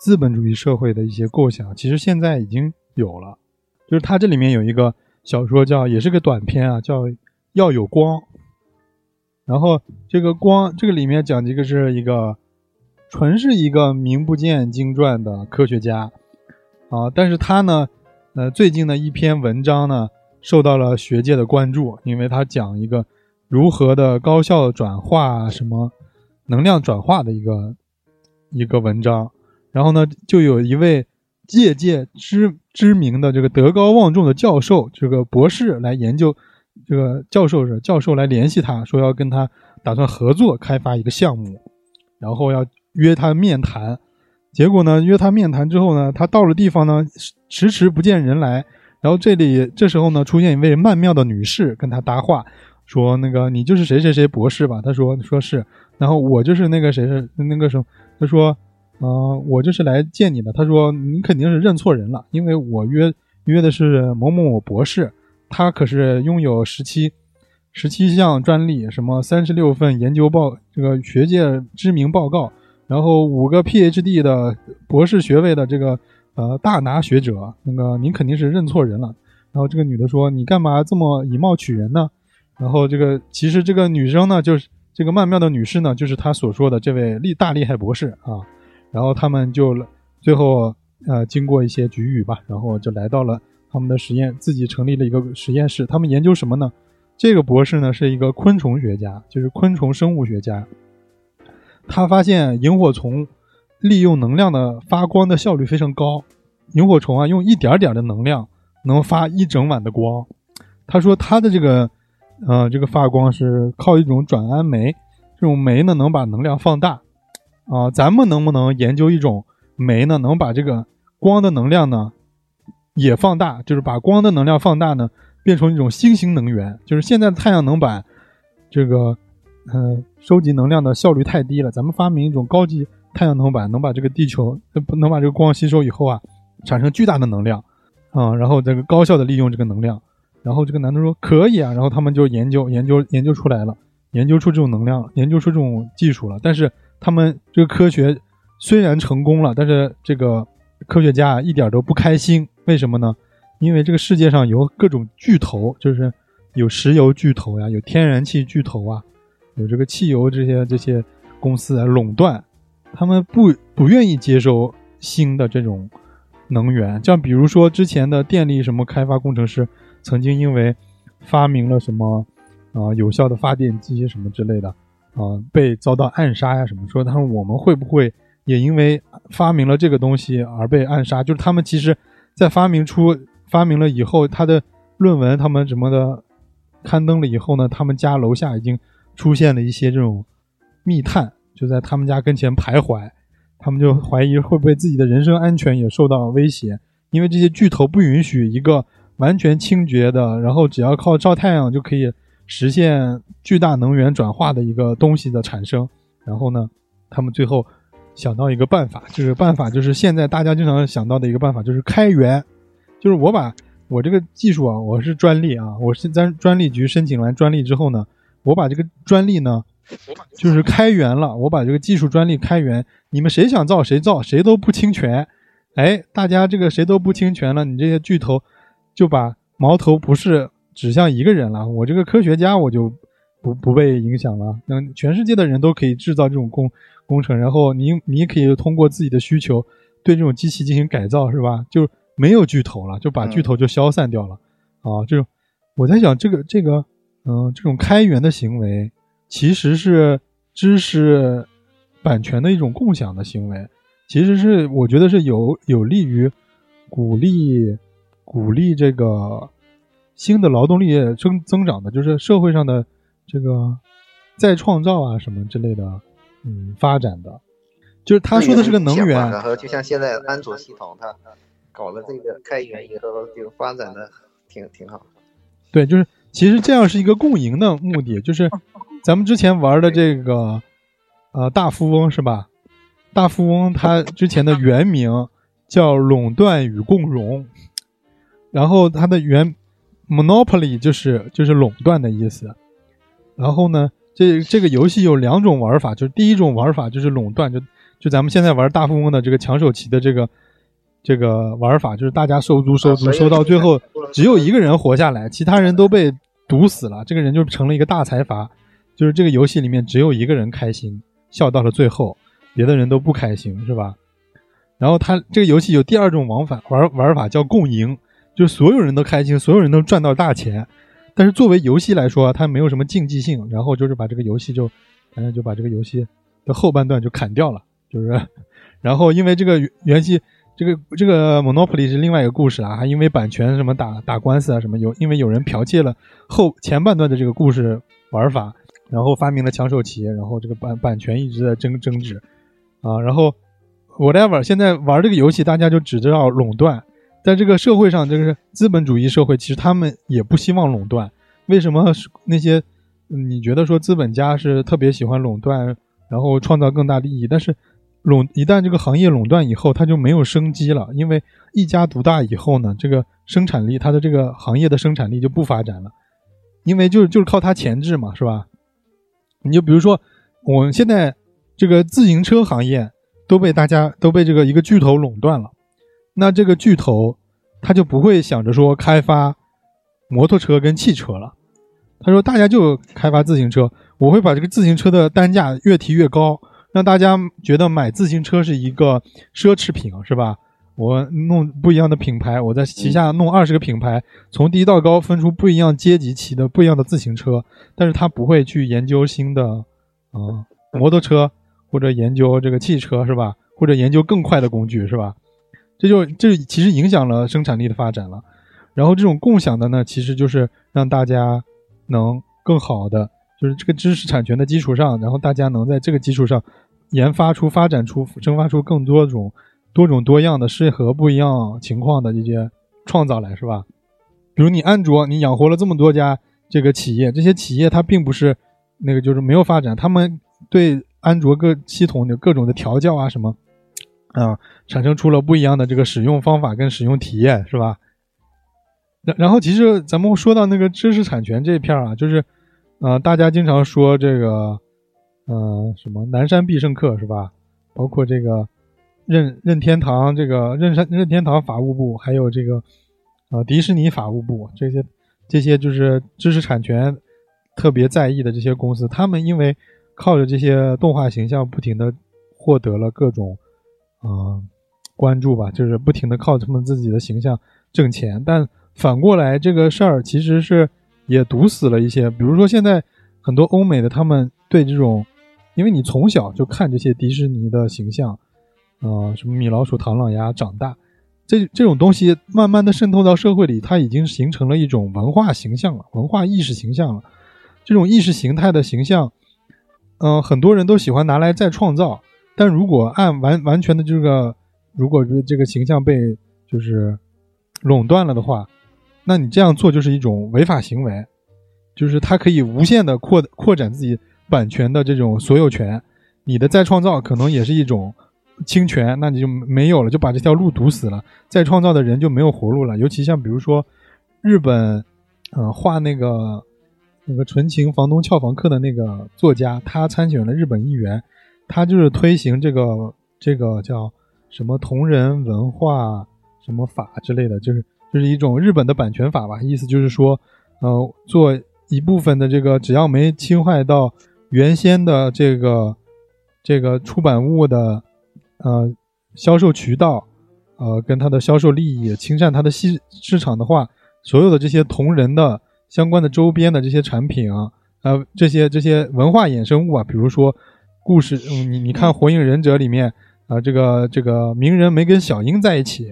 资本主义社会的一些构想，其实现在已经有了。就是他这里面有一个小说叫，也是个短篇啊，叫《要有光》。然后这个光，这个里面讲这个是一个，纯是一个名不见经传的科学家，啊，但是他呢，呃，最近的一篇文章呢，受到了学界的关注，因为他讲一个如何的高效转化什么能量转化的一个一个文章。然后呢，就有一位业界知知名的这个德高望重的教授，这个博士来研究。这个教授是教授来联系他说要跟他打算合作开发一个项目，然后要约他面谈。结果呢，约他面谈之后呢，他到了地方呢，迟迟不见人来。然后这里这时候呢，出现一位曼妙的女士跟他搭话，说那个你就是谁谁谁博士吧？他说说是，然后我就是那个谁是那个什么？他说，嗯、我就是来见你的。他说你肯定是认错人了，因为我约约的是某某某博士，他可是拥有十七十七项专利，什么三十六份研究报，这个学界知名报告，然后五个 PhD 的博士学位的这个呃大拿学者，那个您肯定是认错人了。然后这个女的说：“你干嘛这么以貌取人呢？”然后这个其实这个女生呢，就是这个曼妙的女士呢，就是她所说的这位厉大厉害博士啊。然后他们就最后呃经过一些局域吧，然后就来到了他们的实验，自己成立了一个实验室。他们研究什么呢？这个博士呢是一个昆虫学家，就是昆虫生物学家。他发现萤火虫利用能量的发光的效率非常高，萤火虫啊用一点点的能量能发一整晚的光。他说他的这个呃这个发光是靠一种转氨酶，这种酶呢能把能量放大啊、咱们能不能研究一种酶呢，能把这个光的能量呢也放大，就是把光的能量放大呢，变成一种新型能源。就是现在的太阳能板这个呃收集能量的效率太低了，咱们发明一种高级太阳能板，能把这个地球能把这个光吸收以后啊，产生巨大的能量啊、然后这个高效的利用这个能量。然后这个男的说可以啊，然后他们就研究研究研究出来了，研究出这种能量，研究出这种技术了。但是他们这个科学虽然成功了，但是这个科学家啊一点都不开心。为什么呢？因为这个世界上有各种巨头，就是有石油巨头呀，有天然气巨头啊，有这个汽油这些这些公司啊垄断，他们不不愿意接收新的这种能源。像比如说之前的电力什么开发工程师，曾经因为发明了什么啊、有效的发电机什么之类的啊、被遭到暗杀呀什么。说他们我们会不会也因为发明了这个东西而被暗杀？就是他们其实，在发明出发明了以后，他的论文他们什么的刊登了以后呢，他们家楼下已经出现了一些这种密探，就在他们家跟前徘徊，他们就怀疑会不会自己的人身安全也受到威胁，因为这些巨头不允许一个完全清洁的，然后只要靠照太阳就可以实现巨大能源转化的一个东西的产生。然后呢，他们最后想到一个办法，就是办法就是现在大家经常想到的一个办法，就是开源，就是我把我这个技术啊，我是专利啊，我是在专利局申请完专利之后呢，我把这个专利呢，就是开源了，我把这个技术专利开源，你们谁想造谁造，谁都不侵权。哎，大家这个谁都不侵权了，你这些巨头就把矛头不是指向一个人了，我这个科学家我就不不被影响了。那，全世界的人都可以制造这种工工程，然后你你可以通过自己的需求对这种机器进行改造，是吧？就没有巨头了，就把巨头就消散掉了。啊，这种我在想，这个这个嗯，这种开源的行为其实是知识版权的一种共享的行为，其实是我觉得是有有利于鼓励鼓励这个新的劳动力增增长的，就是社会上的这个再创造啊什么之类的，嗯，发展的。就是他说的是个能源，然后就像现在安卓系统，它搞了这个开源以后，就发展的挺挺好。对，就是其实这样是一个共赢的目的，就是咱们之前玩的这个呃大富翁是吧？大富翁它之前的原名叫垄断与共荣，然后它的原 monopoly 就是就是垄断的意思。然后呢，这这个游戏有两种玩法，就是第一种玩法就是垄断，就就咱们现在玩大富翁的这个抢手棋的这个这个玩法，就是大家收租收租收到最后只有一个人活下来，其他人都被毒死了，这个人就成了一个大财阀。就是这个游戏里面只有一个人开心，笑到了最后，别的人都不开心，是吧？然后它这个游戏有第二种玩法玩玩法叫共赢，就是所有人都开心，所有人都赚到大钱。但是作为游戏来说，它没有什么竞技性，然后就是把这个游戏就，反正就把这个游戏的后半段就砍掉了，就是，[LAUGHS] 然后因为这个原戏这个这个 Monopoly 是另外一个故事啊，还因为版权什么打打官司啊什么，有因为有人剽窃了后前半段的这个故事玩法，然后发明了抢手棋，然后这个版版权一直在争争执，啊，然后 whatever，现在玩这个游戏大家就只知道垄断。在这个社会上，这个资本主义社会，其实他们也不希望垄断。为什么那些你觉得说资本家是特别喜欢垄断，然后创造更大利益，但是垄一旦这个行业垄断以后，它就没有生机了，因为一家独大以后呢，这个生产力它的这个行业的生产力就不发展了，因为就是就是靠它前置嘛，是吧？你就比如说我们现在这个自行车行业都被大家都被这个一个巨头垄断了，那这个巨头他就不会想着说开发摩托车跟汽车了。他说：“大家就开发自行车，我会把这个自行车的单价越提越高，让大家觉得买自行车是一个奢侈品，是吧？我弄不一样的品牌，我在旗下弄二十个品牌，从低到高分出不一样阶级骑的不一样的自行车，但是他不会去研究新的啊、摩托车，或者研究这个汽车，是吧？或者研究更快的工具，是吧？这就这其实影响了生产力的发展了。然后这种共享的呢，其实就是让大家。”能更好的，就是这个知识产权的基础上，然后大家能在这个基础上研发出、发展出、生发出更多种、多种多样的、适合不一样情况的这些创造来，是吧？比如你安卓，你养活了这么多家这个企业，这些企业它并不是那个就是没有发展，他们对安卓各系统的各种的调教啊什么啊，产生出了不一样的这个使用方法跟使用体验，是吧？然然后，其实咱们说到那个知识产权这一片啊，就是，呃，大家经常说这个，呃，什么南山必胜客是吧？包括这个任任天堂这个任山任天堂法务部，还有这个呃迪士尼法务部这些这些就是知识产权特别在意的这些公司，他们因为靠着这些动画形象，不停的获得了各种呃关注吧，就是不停的靠他们自己的形象挣钱，但。反过来，这个事儿其实是也毒死了一些，比如说现在很多欧美的他们对这种，因为你从小就看这些迪士尼的形象，呃，什么米老鼠、唐老鸭长大，这这种东西慢慢的渗透到社会里，它已经形成了一种文化形象了，文化意识形象了。这种意识形态的形象，嗯、很多人都喜欢拿来再创造，但如果按完完全的这个，如果是这个形象被就是垄断了的话，那你这样做就是一种违法行为，就是它可以无限的扩扩展自己版权的这种所有权，你的再创造可能也是一种侵权，那你就没有了，就把这条路堵死了，再创造的人就没有活路了。尤其像比如说日本，呃，画那个那个纯情房东俏房客的那个作家，他参选了日本议员，他就是推行这个这个叫什么同人文化什么法之类的，就是。就是一种日本的版权法吧，意思就是说，呃，做一部分的这个，只要没侵害到原先的这个这个出版物的呃销售渠道，呃，跟它的销售利益侵占它的市市场的话，所有的这些同人的相关的周边的这些产品啊，呃，这些这些文化衍生物啊，比如说故事，嗯，你你看《火影忍者》里面啊、呃，这个这个鸣人没跟小樱在一起。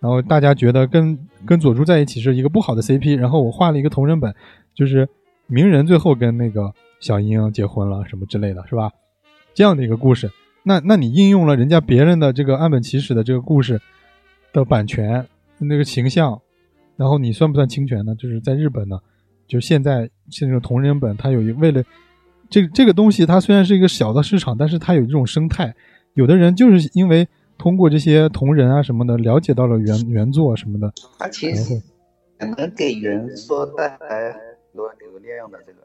然后大家觉得跟跟佐助在一起是一个不好的 CP，然后我画了一个同人本，就是鸣人最后跟那个小樱结婚了什么之类的，是吧？这样的一个故事，那那你应用了人家别人的这个岸本齐史的这个故事的版权那个形象，然后你算不算侵权呢？就是在日本呢，就现在像这种同人本，它有一为了这个这个东西，它虽然是一个小的市场，但是它有这种生态，有的人就是因为。通过这些同人啊什么的，了解到了原原作什么的，它其实能给原作带来很多流量的这个。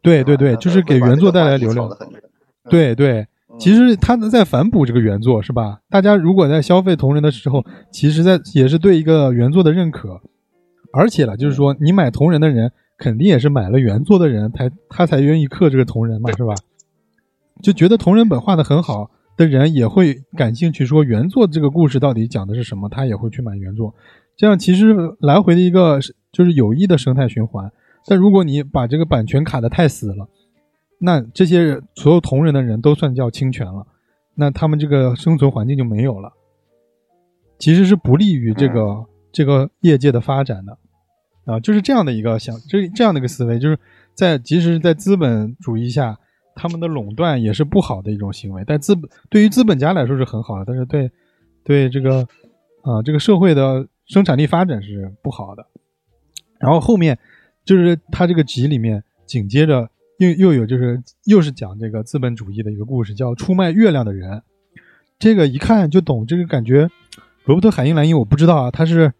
对对对，就是给原作带来流量。对对，其实他在反哺这个原作是吧？大家如果在消费同人的时候，其实在也是对一个原作的认可，而且了，就是说你买同人的人，肯定也是买了原作的人才他才愿意刻这个同人嘛，是吧？就觉得同人本画的很好。的人也会感兴趣，说原作这个故事到底讲的是什么，他也会去买原作。这样其实来回的一个就是有益的生态循环。但如果你把这个版权卡的太死了，那这些所有同人的人都算叫侵权了，那他们这个生存环境就没有了。其实是不利于这个这个业界的发展的啊，就是这样的一个想，这这样的一个思维，就是在即使是在资本主义下。他们的垄断也是不好的一种行为，但资本对于资本家来说是很好的，但是对对这个啊、这个社会的生产力发展是不好的。然后后面就是他这个集里面紧接着又又有就是又是讲这个资本主义的一个故事，叫《出卖月亮的人》。这个一看就懂，这个感觉，罗伯特·海因莱因我不知道啊，他是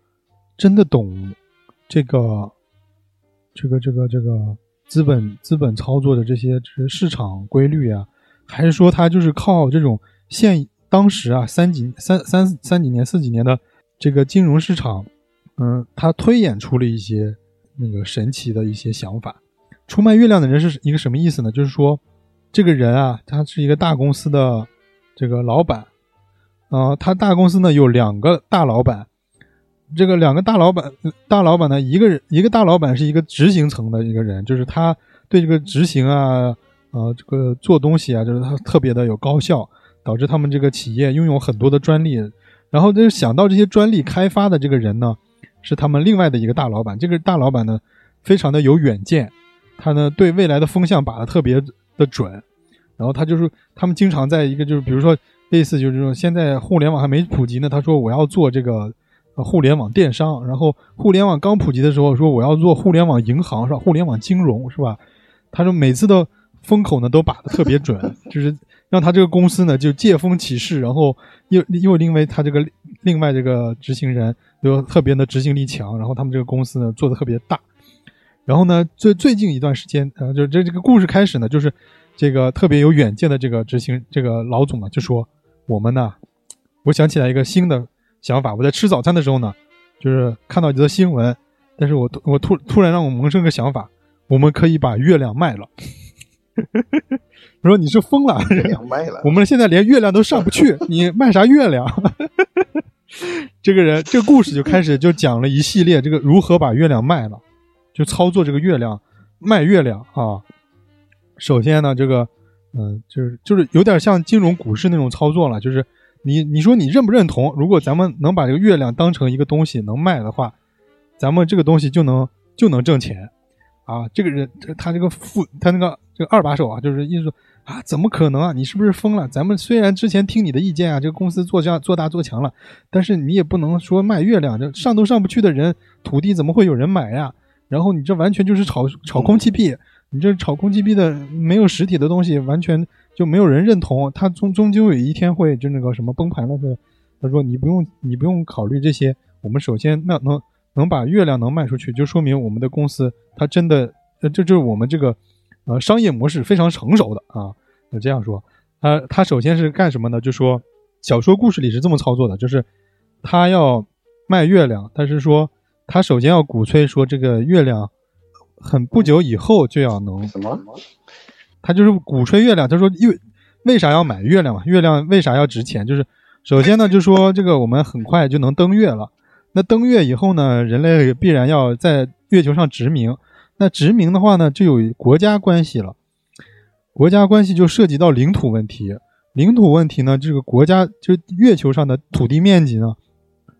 真的懂这个这个这个这个资本资本操作的这些这些市场规律啊，还是说他就是靠这种现当时啊三几三三三几年四几年的这个金融市场，嗯，他推演出了一些那个神奇的一些想法。出卖月亮的人是一个什么意思呢？就是说这个人啊，他是一个大公司的。这个老板，啊，他大公司呢有两个大老板，这个两个大老板，大老板呢，一个人一个大老板是一个执行层的一个人，就是他对这个执行啊，呃，这个做东西啊，就是他特别的有高效，导致他们这个企业拥有很多的专利。然后就是想到这些专利开发的这个人呢，是他们另外的一个大老板。这个大老板呢，非常的有远见，他呢对未来的风向把的特别的准。然后他就是他们经常在一个就是比如说类似就是这种现在互联网还没普及呢，他说我要做这个互联网电商，然后互联网刚普及的时候说我要做互联网银行是吧？互联网金融是吧？他说每次的风口呢都把的特别准，[LAUGHS] 就是让他这个公司呢就借风起势，然后又又因为他这个另外这个执行人又特别的执行力强，然后他们这个公司呢做的特别大。然后呢最最近一段时间啊，就这这个故事开始呢就是。这个特别有远见的这个执行这个老总呢，就说我们呢，我想起来一个新的想法。我在吃早餐的时候呢，就是看到一则新闻，但是我我突突然让我萌生个想法，我们可以把月亮卖了。[LAUGHS] 我说你是疯了，月亮卖了，我们现在连月亮都上不去，[LAUGHS] 你卖啥月亮？[LAUGHS] 这个人这个故事就开始就讲了一系列这个如何把月亮卖了，就操作这个月亮卖月亮啊。首先呢，这个，嗯，就是就是有点像金融股市那种操作了，就是你你说你认不认同？如果咱们能把这个月亮当成一个东西能卖的话，咱们这个东西就能就能挣钱，啊，这个人他这个副他那个这个二把手啊，就是意思说啊，怎么可能啊？你是不是疯了？咱们虽然之前听你的意见啊，这个公司做这样做大做强了，但是你也不能说卖月亮，这上都上不去的人，土地怎么会有人买呀？然后你这完全就是炒炒空气币。你这炒空气币的没有实体的东西，完全就没有人认同。他终终究有一天会就那个什么崩盘了。是他说你不用你不用考虑这些。我们首先那能能把月亮能卖出去，就说明我们的公司它真的这就是我们这个呃商业模式非常成熟的啊。就这样说，他他首先是干什么呢？就说小说故事里是这么操作的，就是他要卖月亮，但是说他首先要鼓吹说这个月亮。很不久以后就要能什么？他就是鼓吹月亮。他说：“月为啥要买月亮嘛？月亮为啥要值钱？就是首先呢，就说这个我们很快就能登月了。那登月以后呢，人类必然要在月球上殖民。那殖民的话呢，就有国家关系了。国家关系就涉及到领土问题。领土问题呢，这个国家就月球上的土地面积呢，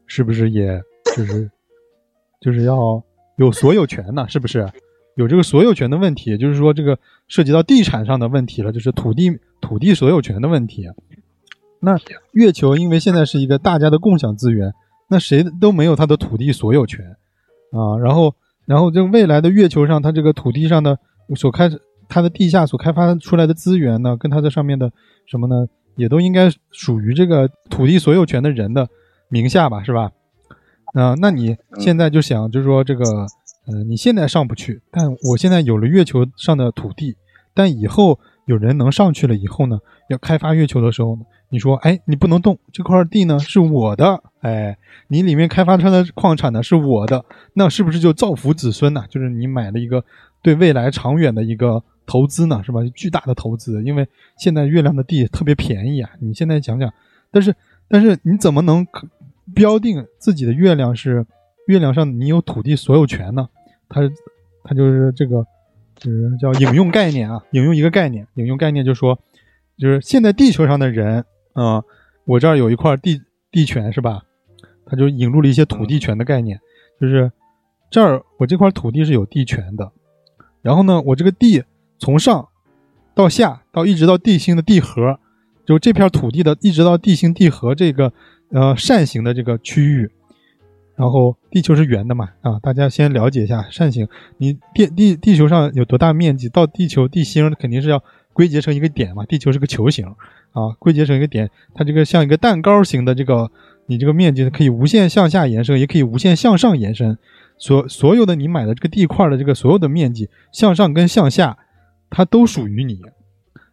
是不是也就是就是要有所有权呢？是不是？”有这个所有权的问题，也就是说这个涉及到地产上的问题了，就是土地土地所有权的问题。那月球因为现在是一个大家的共享资源，那谁都没有它的土地所有权啊。然后，然后这个未来的月球上，它这个土地上的所开它的地下所开发出来的资源呢，跟它在上面的什么呢，也都应该属于这个土地所有权的人的名下吧，是吧？啊，那你现在就想，就是说这个。嗯，你现在上不去，但我现在有了月球上的土地，但以后有人能上去了以后呢，要开发月球的时候呢，你说，哎，你不能动这块地呢，是我的，哎，你里面开发出来的矿产呢是我的，那是不是就造福子孙呢？就是你买了一个对未来长远的一个投资呢，是吧？巨大的投资，因为现在月亮的地特别便宜啊，你现在讲讲，但是但是你怎么能标定自己的月亮是月亮上你有土地所有权呢？他，他就是这个，就是叫引用概念啊，引用一个概念，引用概念就说，就是现在地球上的人啊，我这儿有一块地地权是吧？他就引入了一些土地权的概念，就是这儿我这块土地是有地权的，然后呢，我这个地从上到下到一直到地心的地核，就这片土地的一直到地心地核这个呃扇形的这个区域。然后地球是圆的嘛，啊，大家先了解一下扇形。你地地地球上有多大面积？到地球地心肯定是要归结成一个点嘛。地球是个球形，啊，归结成一个点，它这个像一个蛋糕形的这个，你这个面积可以无限向下延伸，也可以无限向上延伸。所所有的你买的这个地块的这个所有的面积向上跟向下，它都属于你。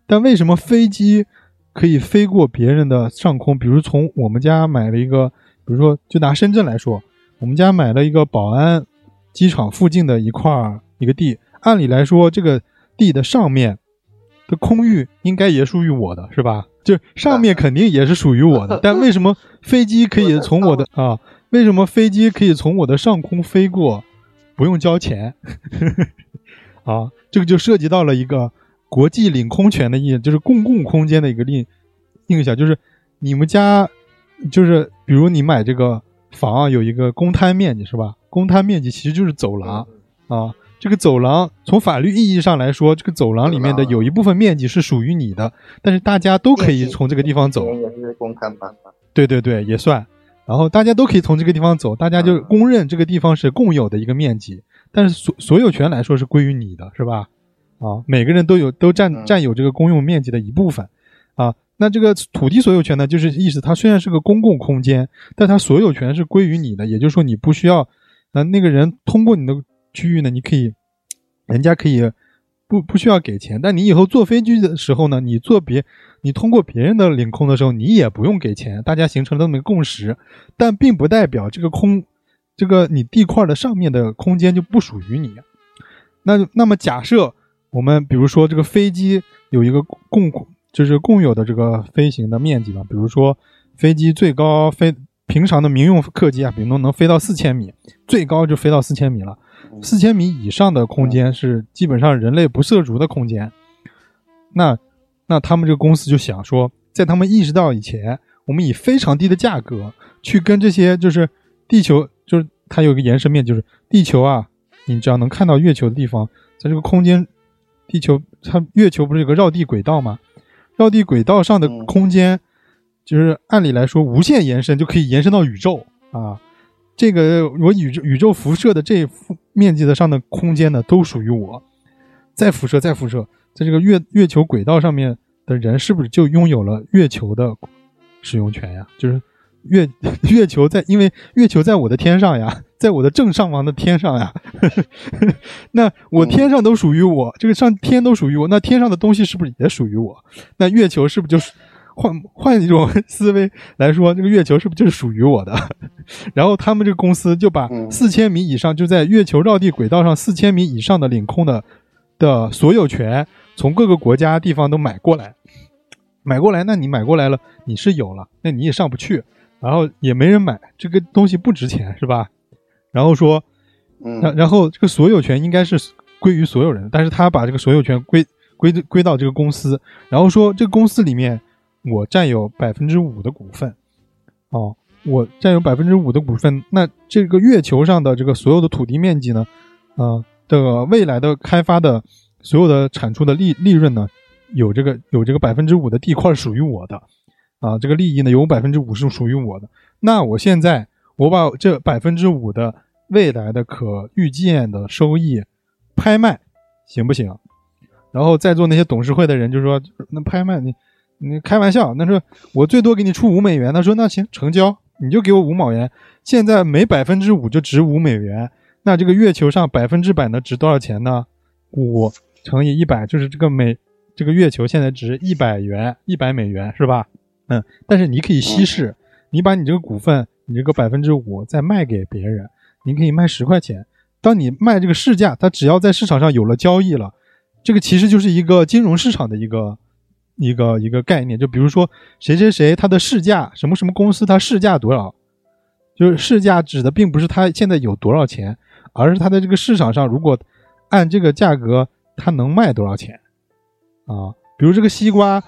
但为什么飞机可以飞过别人的上空？比如从我们家买了一个，比如说就拿深圳来说。我们家买了一个宝安机场附近的一块一个地，按理来说，这个地的上面的空域应该也属于我的，是吧？就上面肯定也是属于我的，[LAUGHS] 但为什么飞机可以从我的啊？为什么飞机可以从我的上空飞过，不用交钱？[LAUGHS] 啊，这个就涉及到了一个国际领空权的意，就是公共空间的一个印印象，就是你们家，就是比如你买这个。房有一个公摊面积是吧？公摊面积其实就是走廊啊。这个走廊从法律意义上来说，这个走廊里面的有一部分面积是属于你的，但是大家都可以从这个地方走。也是公摊吧？对对对，也算。然后大家都可以从这个地方走，大家就公认这个地方是共有的一个面积，但是所所有权来说是归于你的，是吧？啊，每个人都有都占占有这个公用面积的一部分啊。那这个土地所有权呢，就是意思它虽然是个公共空间，但它所有权是归于你的。也就是说，你不需要，呃，那个人通过你的区域呢，你可以，人家可以不 [LAUGHS] 不需要给钱。但你以后坐飞机的时候呢，你坐别，你通过别人的领空的时候，你也不用给钱。大家形成了这么一个共识，但并不代表这个空，这个你地块的上面的空间就不属于你。那那么假设我们比如说这个飞机有一个共。就是共有的这个飞行的面积嘛，比如说飞机最高飞平常的民用客机啊，比如能能飞到四千米，最高就飞到四千米了。四千米以上的空间是基本上人类不涉足的空间。那那他们这个公司就想说，在他们意识到以前，我们以非常低的价格去跟这些就是地球，就是它有一个延伸面，就是地球啊，你只要能看到月球的地方，在这个空间，地球它月球不是有个绕地轨道吗？绕地轨道上的空间，就是按理来说无限延伸就可以延伸到宇宙啊。这个我宇宙宇宙辐射的这面积的上的空间呢，都属于我。再辐射，再辐射，在这个月月球轨道上面的人，是不是就拥有了月球的使用权呀？就是月 [LAUGHS] 月球在，因为月球在我的天上呀。在我的正上方的天上呀，[LAUGHS] 那我天上都属于我，这个上天都属于我，那天上的东西是不是也属于我？那月球是不是就是换换一种 [LAUGHS] 思维来说，这个月球是不是就是属于我的？然后他们这个公司就把四千米以上就在月球绕地轨道上四千米以上的领空的的所有权从各个国家地方都买过来，买过来，那你买过来了，你是有了，那你也上不去，然后也没人买，这个东西不值钱，是吧？然后说，然然后这个所有权应该是归于所有人，但是他把这个所有权归归归到这个公司，然后说这个公司里面我占有百分之五的股份，哦，我占有百分之五的股份，那这个月球上的这个所有的土地面积呢，啊的未来的开发的所有的产出的利利润呢，有这个有这个百分之五的地块属于我的，啊，这个利益呢有百分之五是属于我的，那我现在我把这百分之五的未来的可预见的收益拍卖行不行？然后在座那些董事会的人就说：“那拍卖你你开玩笑，那说我最多给你出五美元。”他说：“那行成交，你就给我五毛元。现在每百分之五就值五美元，那这个月球上百分之百能值多少钱呢？五乘以一百就是这个每这个月球现在值一百元，一百美元是吧？嗯，但是你可以稀释，你把你这个股份，你这个百分之五再卖给别人。”你可以卖十块钱，当你卖这个市价，它只要在市场上有了交易了，这个其实就是一个金融市场的一个一个一个概念。就比如说谁谁谁它的市价，什么什么公司它市价多少，就是市价指的并不是它现在有多少钱，而是它在这个市场上如果按这个价格它能卖多少钱啊？比如这个西瓜，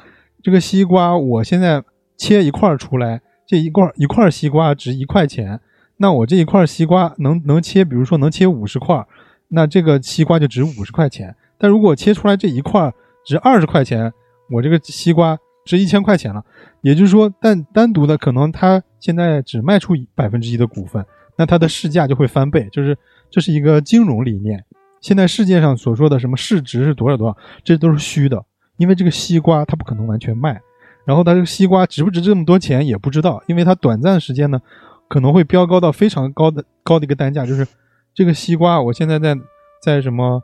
这个西瓜我现在切一块出来，这一块一块西瓜值一块钱。那我这一块西瓜能能切，比如说能切五十块，那这个西瓜就值五十块钱。但如果切出来这一块值二十块钱，我这个西瓜值一千块钱了。也就是说，但单独的可能它现在只卖出百分之一的股份，那它的市价就会翻倍，就是这是一个金融理念。现在世界上所说的什么市值是多少多少，这都是虚的，因为这个西瓜它不可能完全卖，然后它这个西瓜值不值这么多钱也不知道，因为它短暂时间呢可能会飙高到非常高的高的一个单价，就是这个西瓜我现在在在什么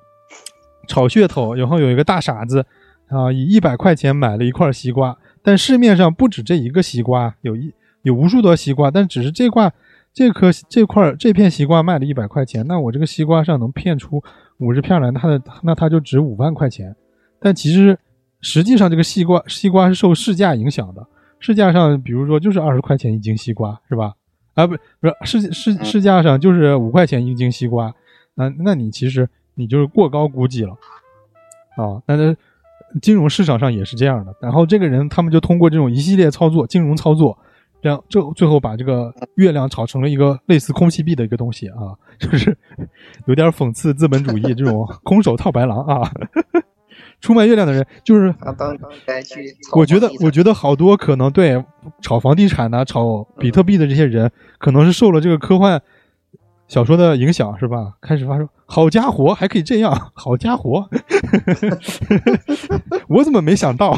炒噱头，然后有一个大傻子啊以一百块钱买了一块西瓜，但市面上不止这一个西瓜，有一有无数多西瓜，但只是这块这颗这块这片西瓜卖了一百块钱，那我这个西瓜上能骗出五十片来，它的那它就值五万块钱。但其实实际上这个西瓜西瓜是受市价影响的，市价上比如说就是二十块钱一斤西瓜是吧？啊不不是市市市价上就是五块钱一斤西瓜，那那你其实你就是过高估计了啊。那这金融市场上也是这样的，然后这个人他们就通过这种一系列操作，金融操作。这样，最最后把这个月亮炒成了一个类似空气币的一个东西啊，就是有点讽刺资本主义这种空手套白狼啊。出卖月亮的人就是，我觉得，我觉得好多可能对炒房地产呐、炒比特币的这些人，可能是受了这个科幻小说的影响，是吧？开始发说，好家伙，还可以这样，好家伙，[LAUGHS] 我怎么没想到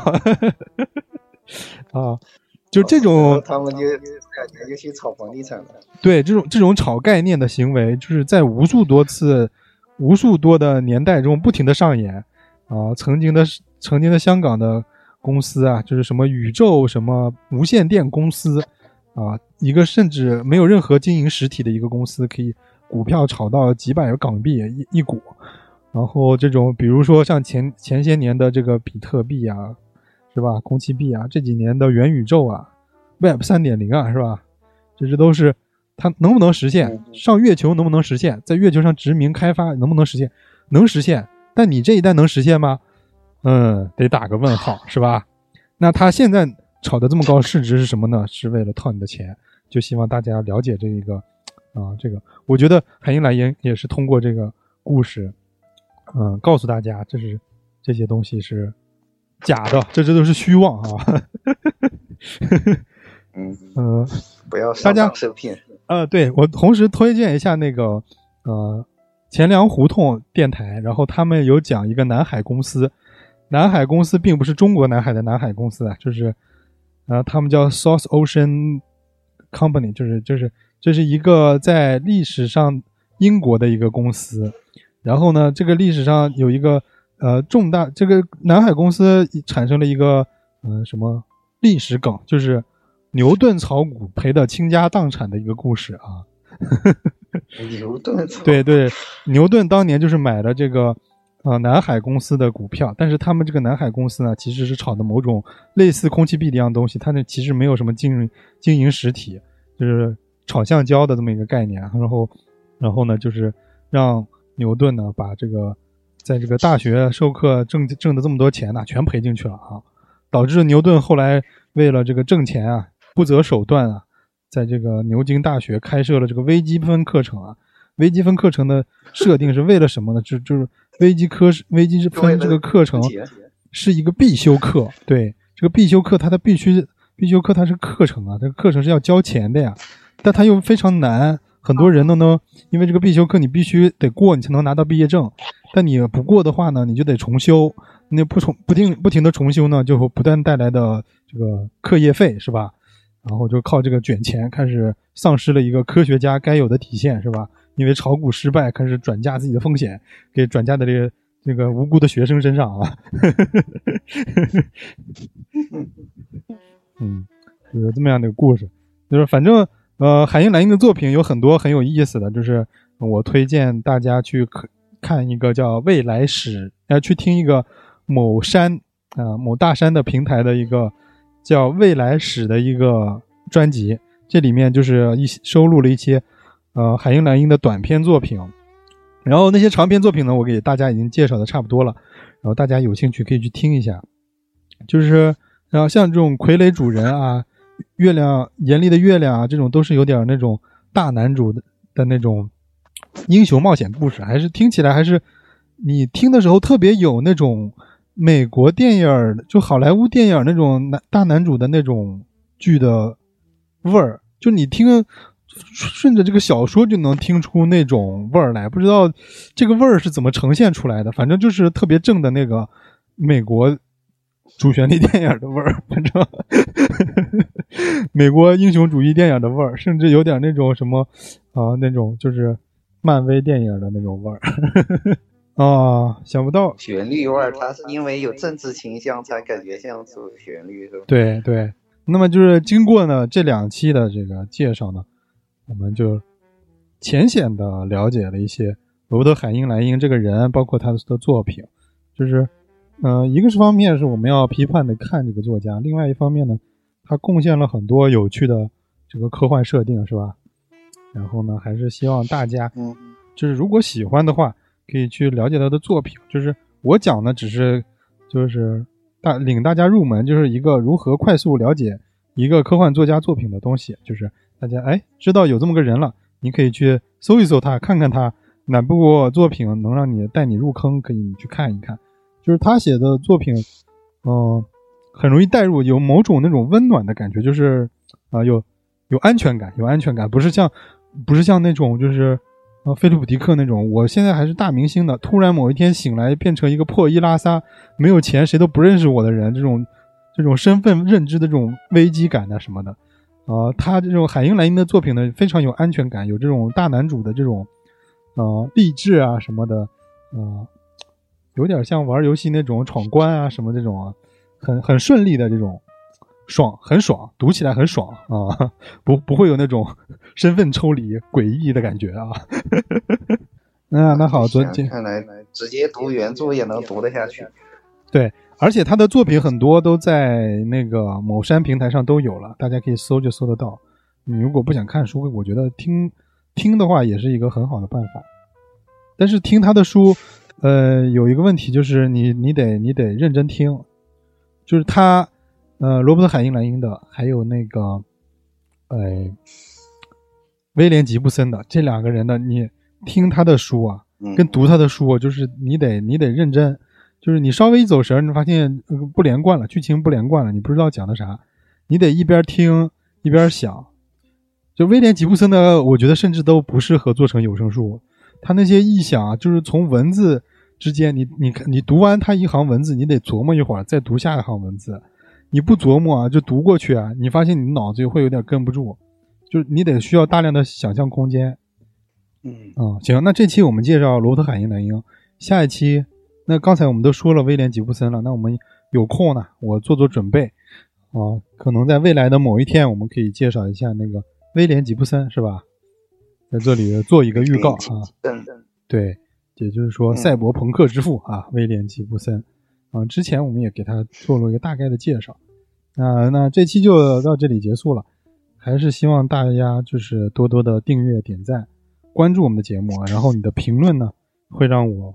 啊？[LAUGHS] 就这种，他们就感觉就去炒房地产了。对，这种这种炒概念的行为，就是在无数多次、无数多的年代中不停的上演啊。曾经的曾经的香港的公司啊，就是什么宇宙什么无线电公司啊，一个甚至没有任何经营实体的一个公司，可以股票炒到几百个港币一一股。然后这种，比如说像前前些年的这个比特币啊。是吧？空气币啊，这几年的元宇宙啊，Web 三点零啊，是吧？这这都是它能不能实现？上月球能不能实现？在月球上殖民开发能不能实现？能实现。但你这一代能实现吗？嗯，得打个问号，[LAUGHS] 是吧？那他现在炒的这么高市值是什么呢？是为了套你的钱。就希望大家了解这一个啊，这个我觉得海英莱也也是通过这个故事，嗯，告诉大家，这是这些东西是。假的，这这都是虚妄啊！嗯 [LAUGHS] 呃，不要上当受骗。呃，对我同时推荐一下那个呃钱粮胡同电台，然后他们有讲一个南海公司，南海公司并不是中国南海的南海公司啊，就是呃他们叫 South Ocean Company，就是就是这是一个在历史上英国的一个公司，然后呢，这个历史上有一个。呃，重大这个南海公司产生了一个嗯什么历史梗，就是牛顿炒股赔的倾家荡产的一个故事啊。[LAUGHS] 牛顿对对，牛顿当年就是买了这个呃南海公司的股票，但是他们这个南海公司呢，其实是炒的某种类似空气币的一样东西，它那其实没有什么经营经营实体，就是炒橡胶的这么一个概念。然后然后呢，就是让牛顿呢把这个。在这个大学授课挣挣的这么多钱呢，全赔进去了啊，导致牛顿后来为了这个挣钱啊，不择手段啊，在这个牛津大学开设了这个微积分课程啊。微积分课程的设定是为了什么呢？就就是微积科微积分这个课程是一个必修课，对这个必修课它的必须必修课它是课程啊，这个课程是要交钱的呀，但它又非常难。很多人都能，因为这个必修课你必须得过，你才能拿到毕业证。但你不过的话呢，你就得重修。那不重不定不停的重修呢，就会不断带来的这个课业费是吧？然后就靠这个卷钱，开始丧失了一个科学家该有的底线是吧？因为炒股失败，开始转嫁自己的风险，给转嫁在这个这个无辜的学生身上啊。[LAUGHS] 嗯，有这么样的故事，就是反正。呃，海因莱因的作品有很多很有意思的，就是我推荐大家去看一个叫《未来史》，呃去听一个某山啊某大山的平台的一个叫《未来史》的一个专辑，这里面就是一收录了一些呃海因莱因的短篇作品，然后那些长篇作品呢，我给大家已经介绍的差不多了，然后大家有兴趣可以去听一下，就是然后像这种傀儡主人啊。月亮严厉的月亮啊，这种都是有点那种大男主的的那种英雄冒险故事，还是听起来还是你听的时候特别有那种美国电影就好莱坞电影那种男大男主的那种剧的味儿。就你听顺着这个小说就能听出那种味儿来，不知道这个味儿是怎么呈现出来的，反正就是特别正的那个美国主旋律电影的味儿，[LAUGHS] 反正美国英雄主义电影的味儿，甚至有点那种什么啊、那种就是漫威电影的那种味儿啊，想不到旋律味儿，它是因为有政治倾向才感觉像主旋律，是吧？对对，那么就是经过呢这两期的这个介绍呢，我们就浅显的了解了一些罗伯特·海因莱因这个人，包括他的作品。就是，呃，一个是方面是我们要批判的看这个作家，另外一方面呢，他贡献了很多有趣的这个科幻设定，是吧？然后呢，还是希望大家，嗯，就是如果喜欢的话，可以去了解他的作品。就是我讲的只是就是大领大家入门，就是一个如何快速了解一个科幻作家作品的东西。就是大家哎知道有这么个人了，你可以去搜一搜他，看看他哪部作品能让你带你入坑，可以去看一看。就是他写的作品，嗯、很容易带入，有某种那种温暖的感觉，就是啊、有有安全感，有安全感，不是像不是像那种就是呃菲利普迪克那种，我现在还是大明星的，突然某一天醒来变成一个破衣拉撒、没有钱谁都不认识我的人，这种这种身份认知的这种危机感啊什么的，啊、他这种海因莱因的作品呢非常有安全感，有这种大男主的这种呃励志啊什么的，呃，有点像玩游戏那种闯关啊什么这种啊，很很顺利的这种。爽，很爽，读起来很爽啊，不不会有那种身份抽离、诡异的感觉啊。那那好，昨天看来直接读原著也能读得下去。对，而且他的作品很多都在那个某山平台上都有了，大家可以搜就搜得到。你如果不想看书，我觉得听听的话也是一个很好的办法。但是听他的书，呃，有一个问题就是你你得你得认真听，就是他呃罗伯特海因莱因的，还有那个呃威廉吉布森的这两个人的，你听他的书啊，嗯跟读他的书啊，就是你得你得认真，就是你稍微一走神，你发现呃不连贯了，剧情不连贯了，你不知道讲的啥，你得一边听一边想。就威廉吉布森的，我觉得甚至都不适合做成有声书，他那些臆想啊，就是从文字之间，你你看你读完他一行文字，你得琢磨一会儿，再读下一行文字，你不琢磨啊，就读过去啊，你发现你脑子会有点跟不住，就是你得需要大量的想象空间。嗯。嗯，行，那这期我们介绍罗伯特·海因莱因，下一期，那刚才我们都说了威廉·吉布森了，那我们有空呢，我做做准备，啊、可能在未来的某一天，我们可以介绍一下那个威廉·吉布森，是吧？在这里做一个预告啊，嗯，对，也就是说赛博朋克之父啊，威廉·吉布森，啊，之前我们也给他做了一个大概的介绍，那那这期就到这里结束了，还是希望大家就是多多的订阅、点赞。关注我们的节目，然后你的评论呢，会让我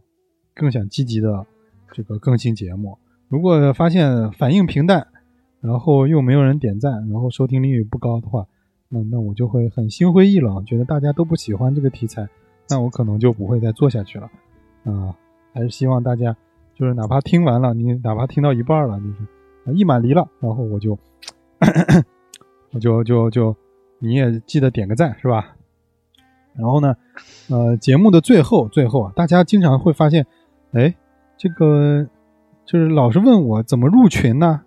更想积极的这个更新节目。如果发现反应平淡，然后又没有人点赞，然后收听率不高的话，那那我就会很心灰意冷，觉得大家都不喜欢这个题材，那我可能就不会再做下去了。啊、还是希望大家就是哪怕听完了，你哪怕听到一半了，就是一满离了，然后我就 [CLEARS THROAT] 我就就就你也记得点个赞是吧？然后呢，呃，节目的最后最后啊，大家经常会发现，哎，这个就是老是问我怎么入群呢？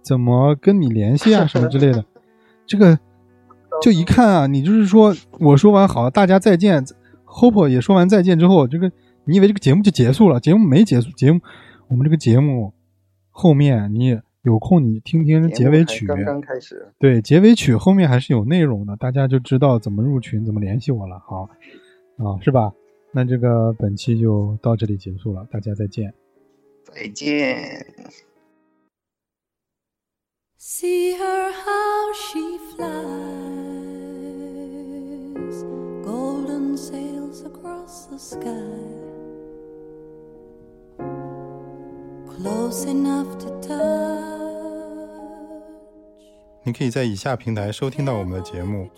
怎么跟你联系啊，什么之类的。这个就一看啊，你就是说我说完好，大家再见，Hope 也说完再见之后，这个你以为这个节目就结束了？节目没结束，节目我们这个节目后面你有空你听听结尾曲，刚刚开始，对，结尾曲后面还是有内容的，大家就知道怎么入群，怎么联系我了。好，啊，是吧？那这个本期就到这里结束了，大家再见。再见。See her how she flies, close enough to touch. 你可以在以下平台收听到我们的节目：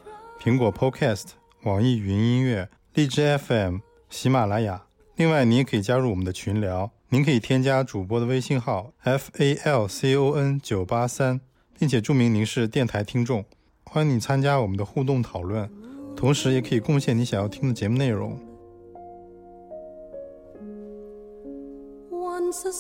苹果 Podcast、网易云音乐、荔枝 FM、喜马拉雅。另外，你也可以加入我们的群聊，您可以添加主播的微信号 f a l c o n 九八三，并且注明您是电台听众，欢迎你参加我们的互动讨论。同时也可以贡献你想要听的节目内容。Once the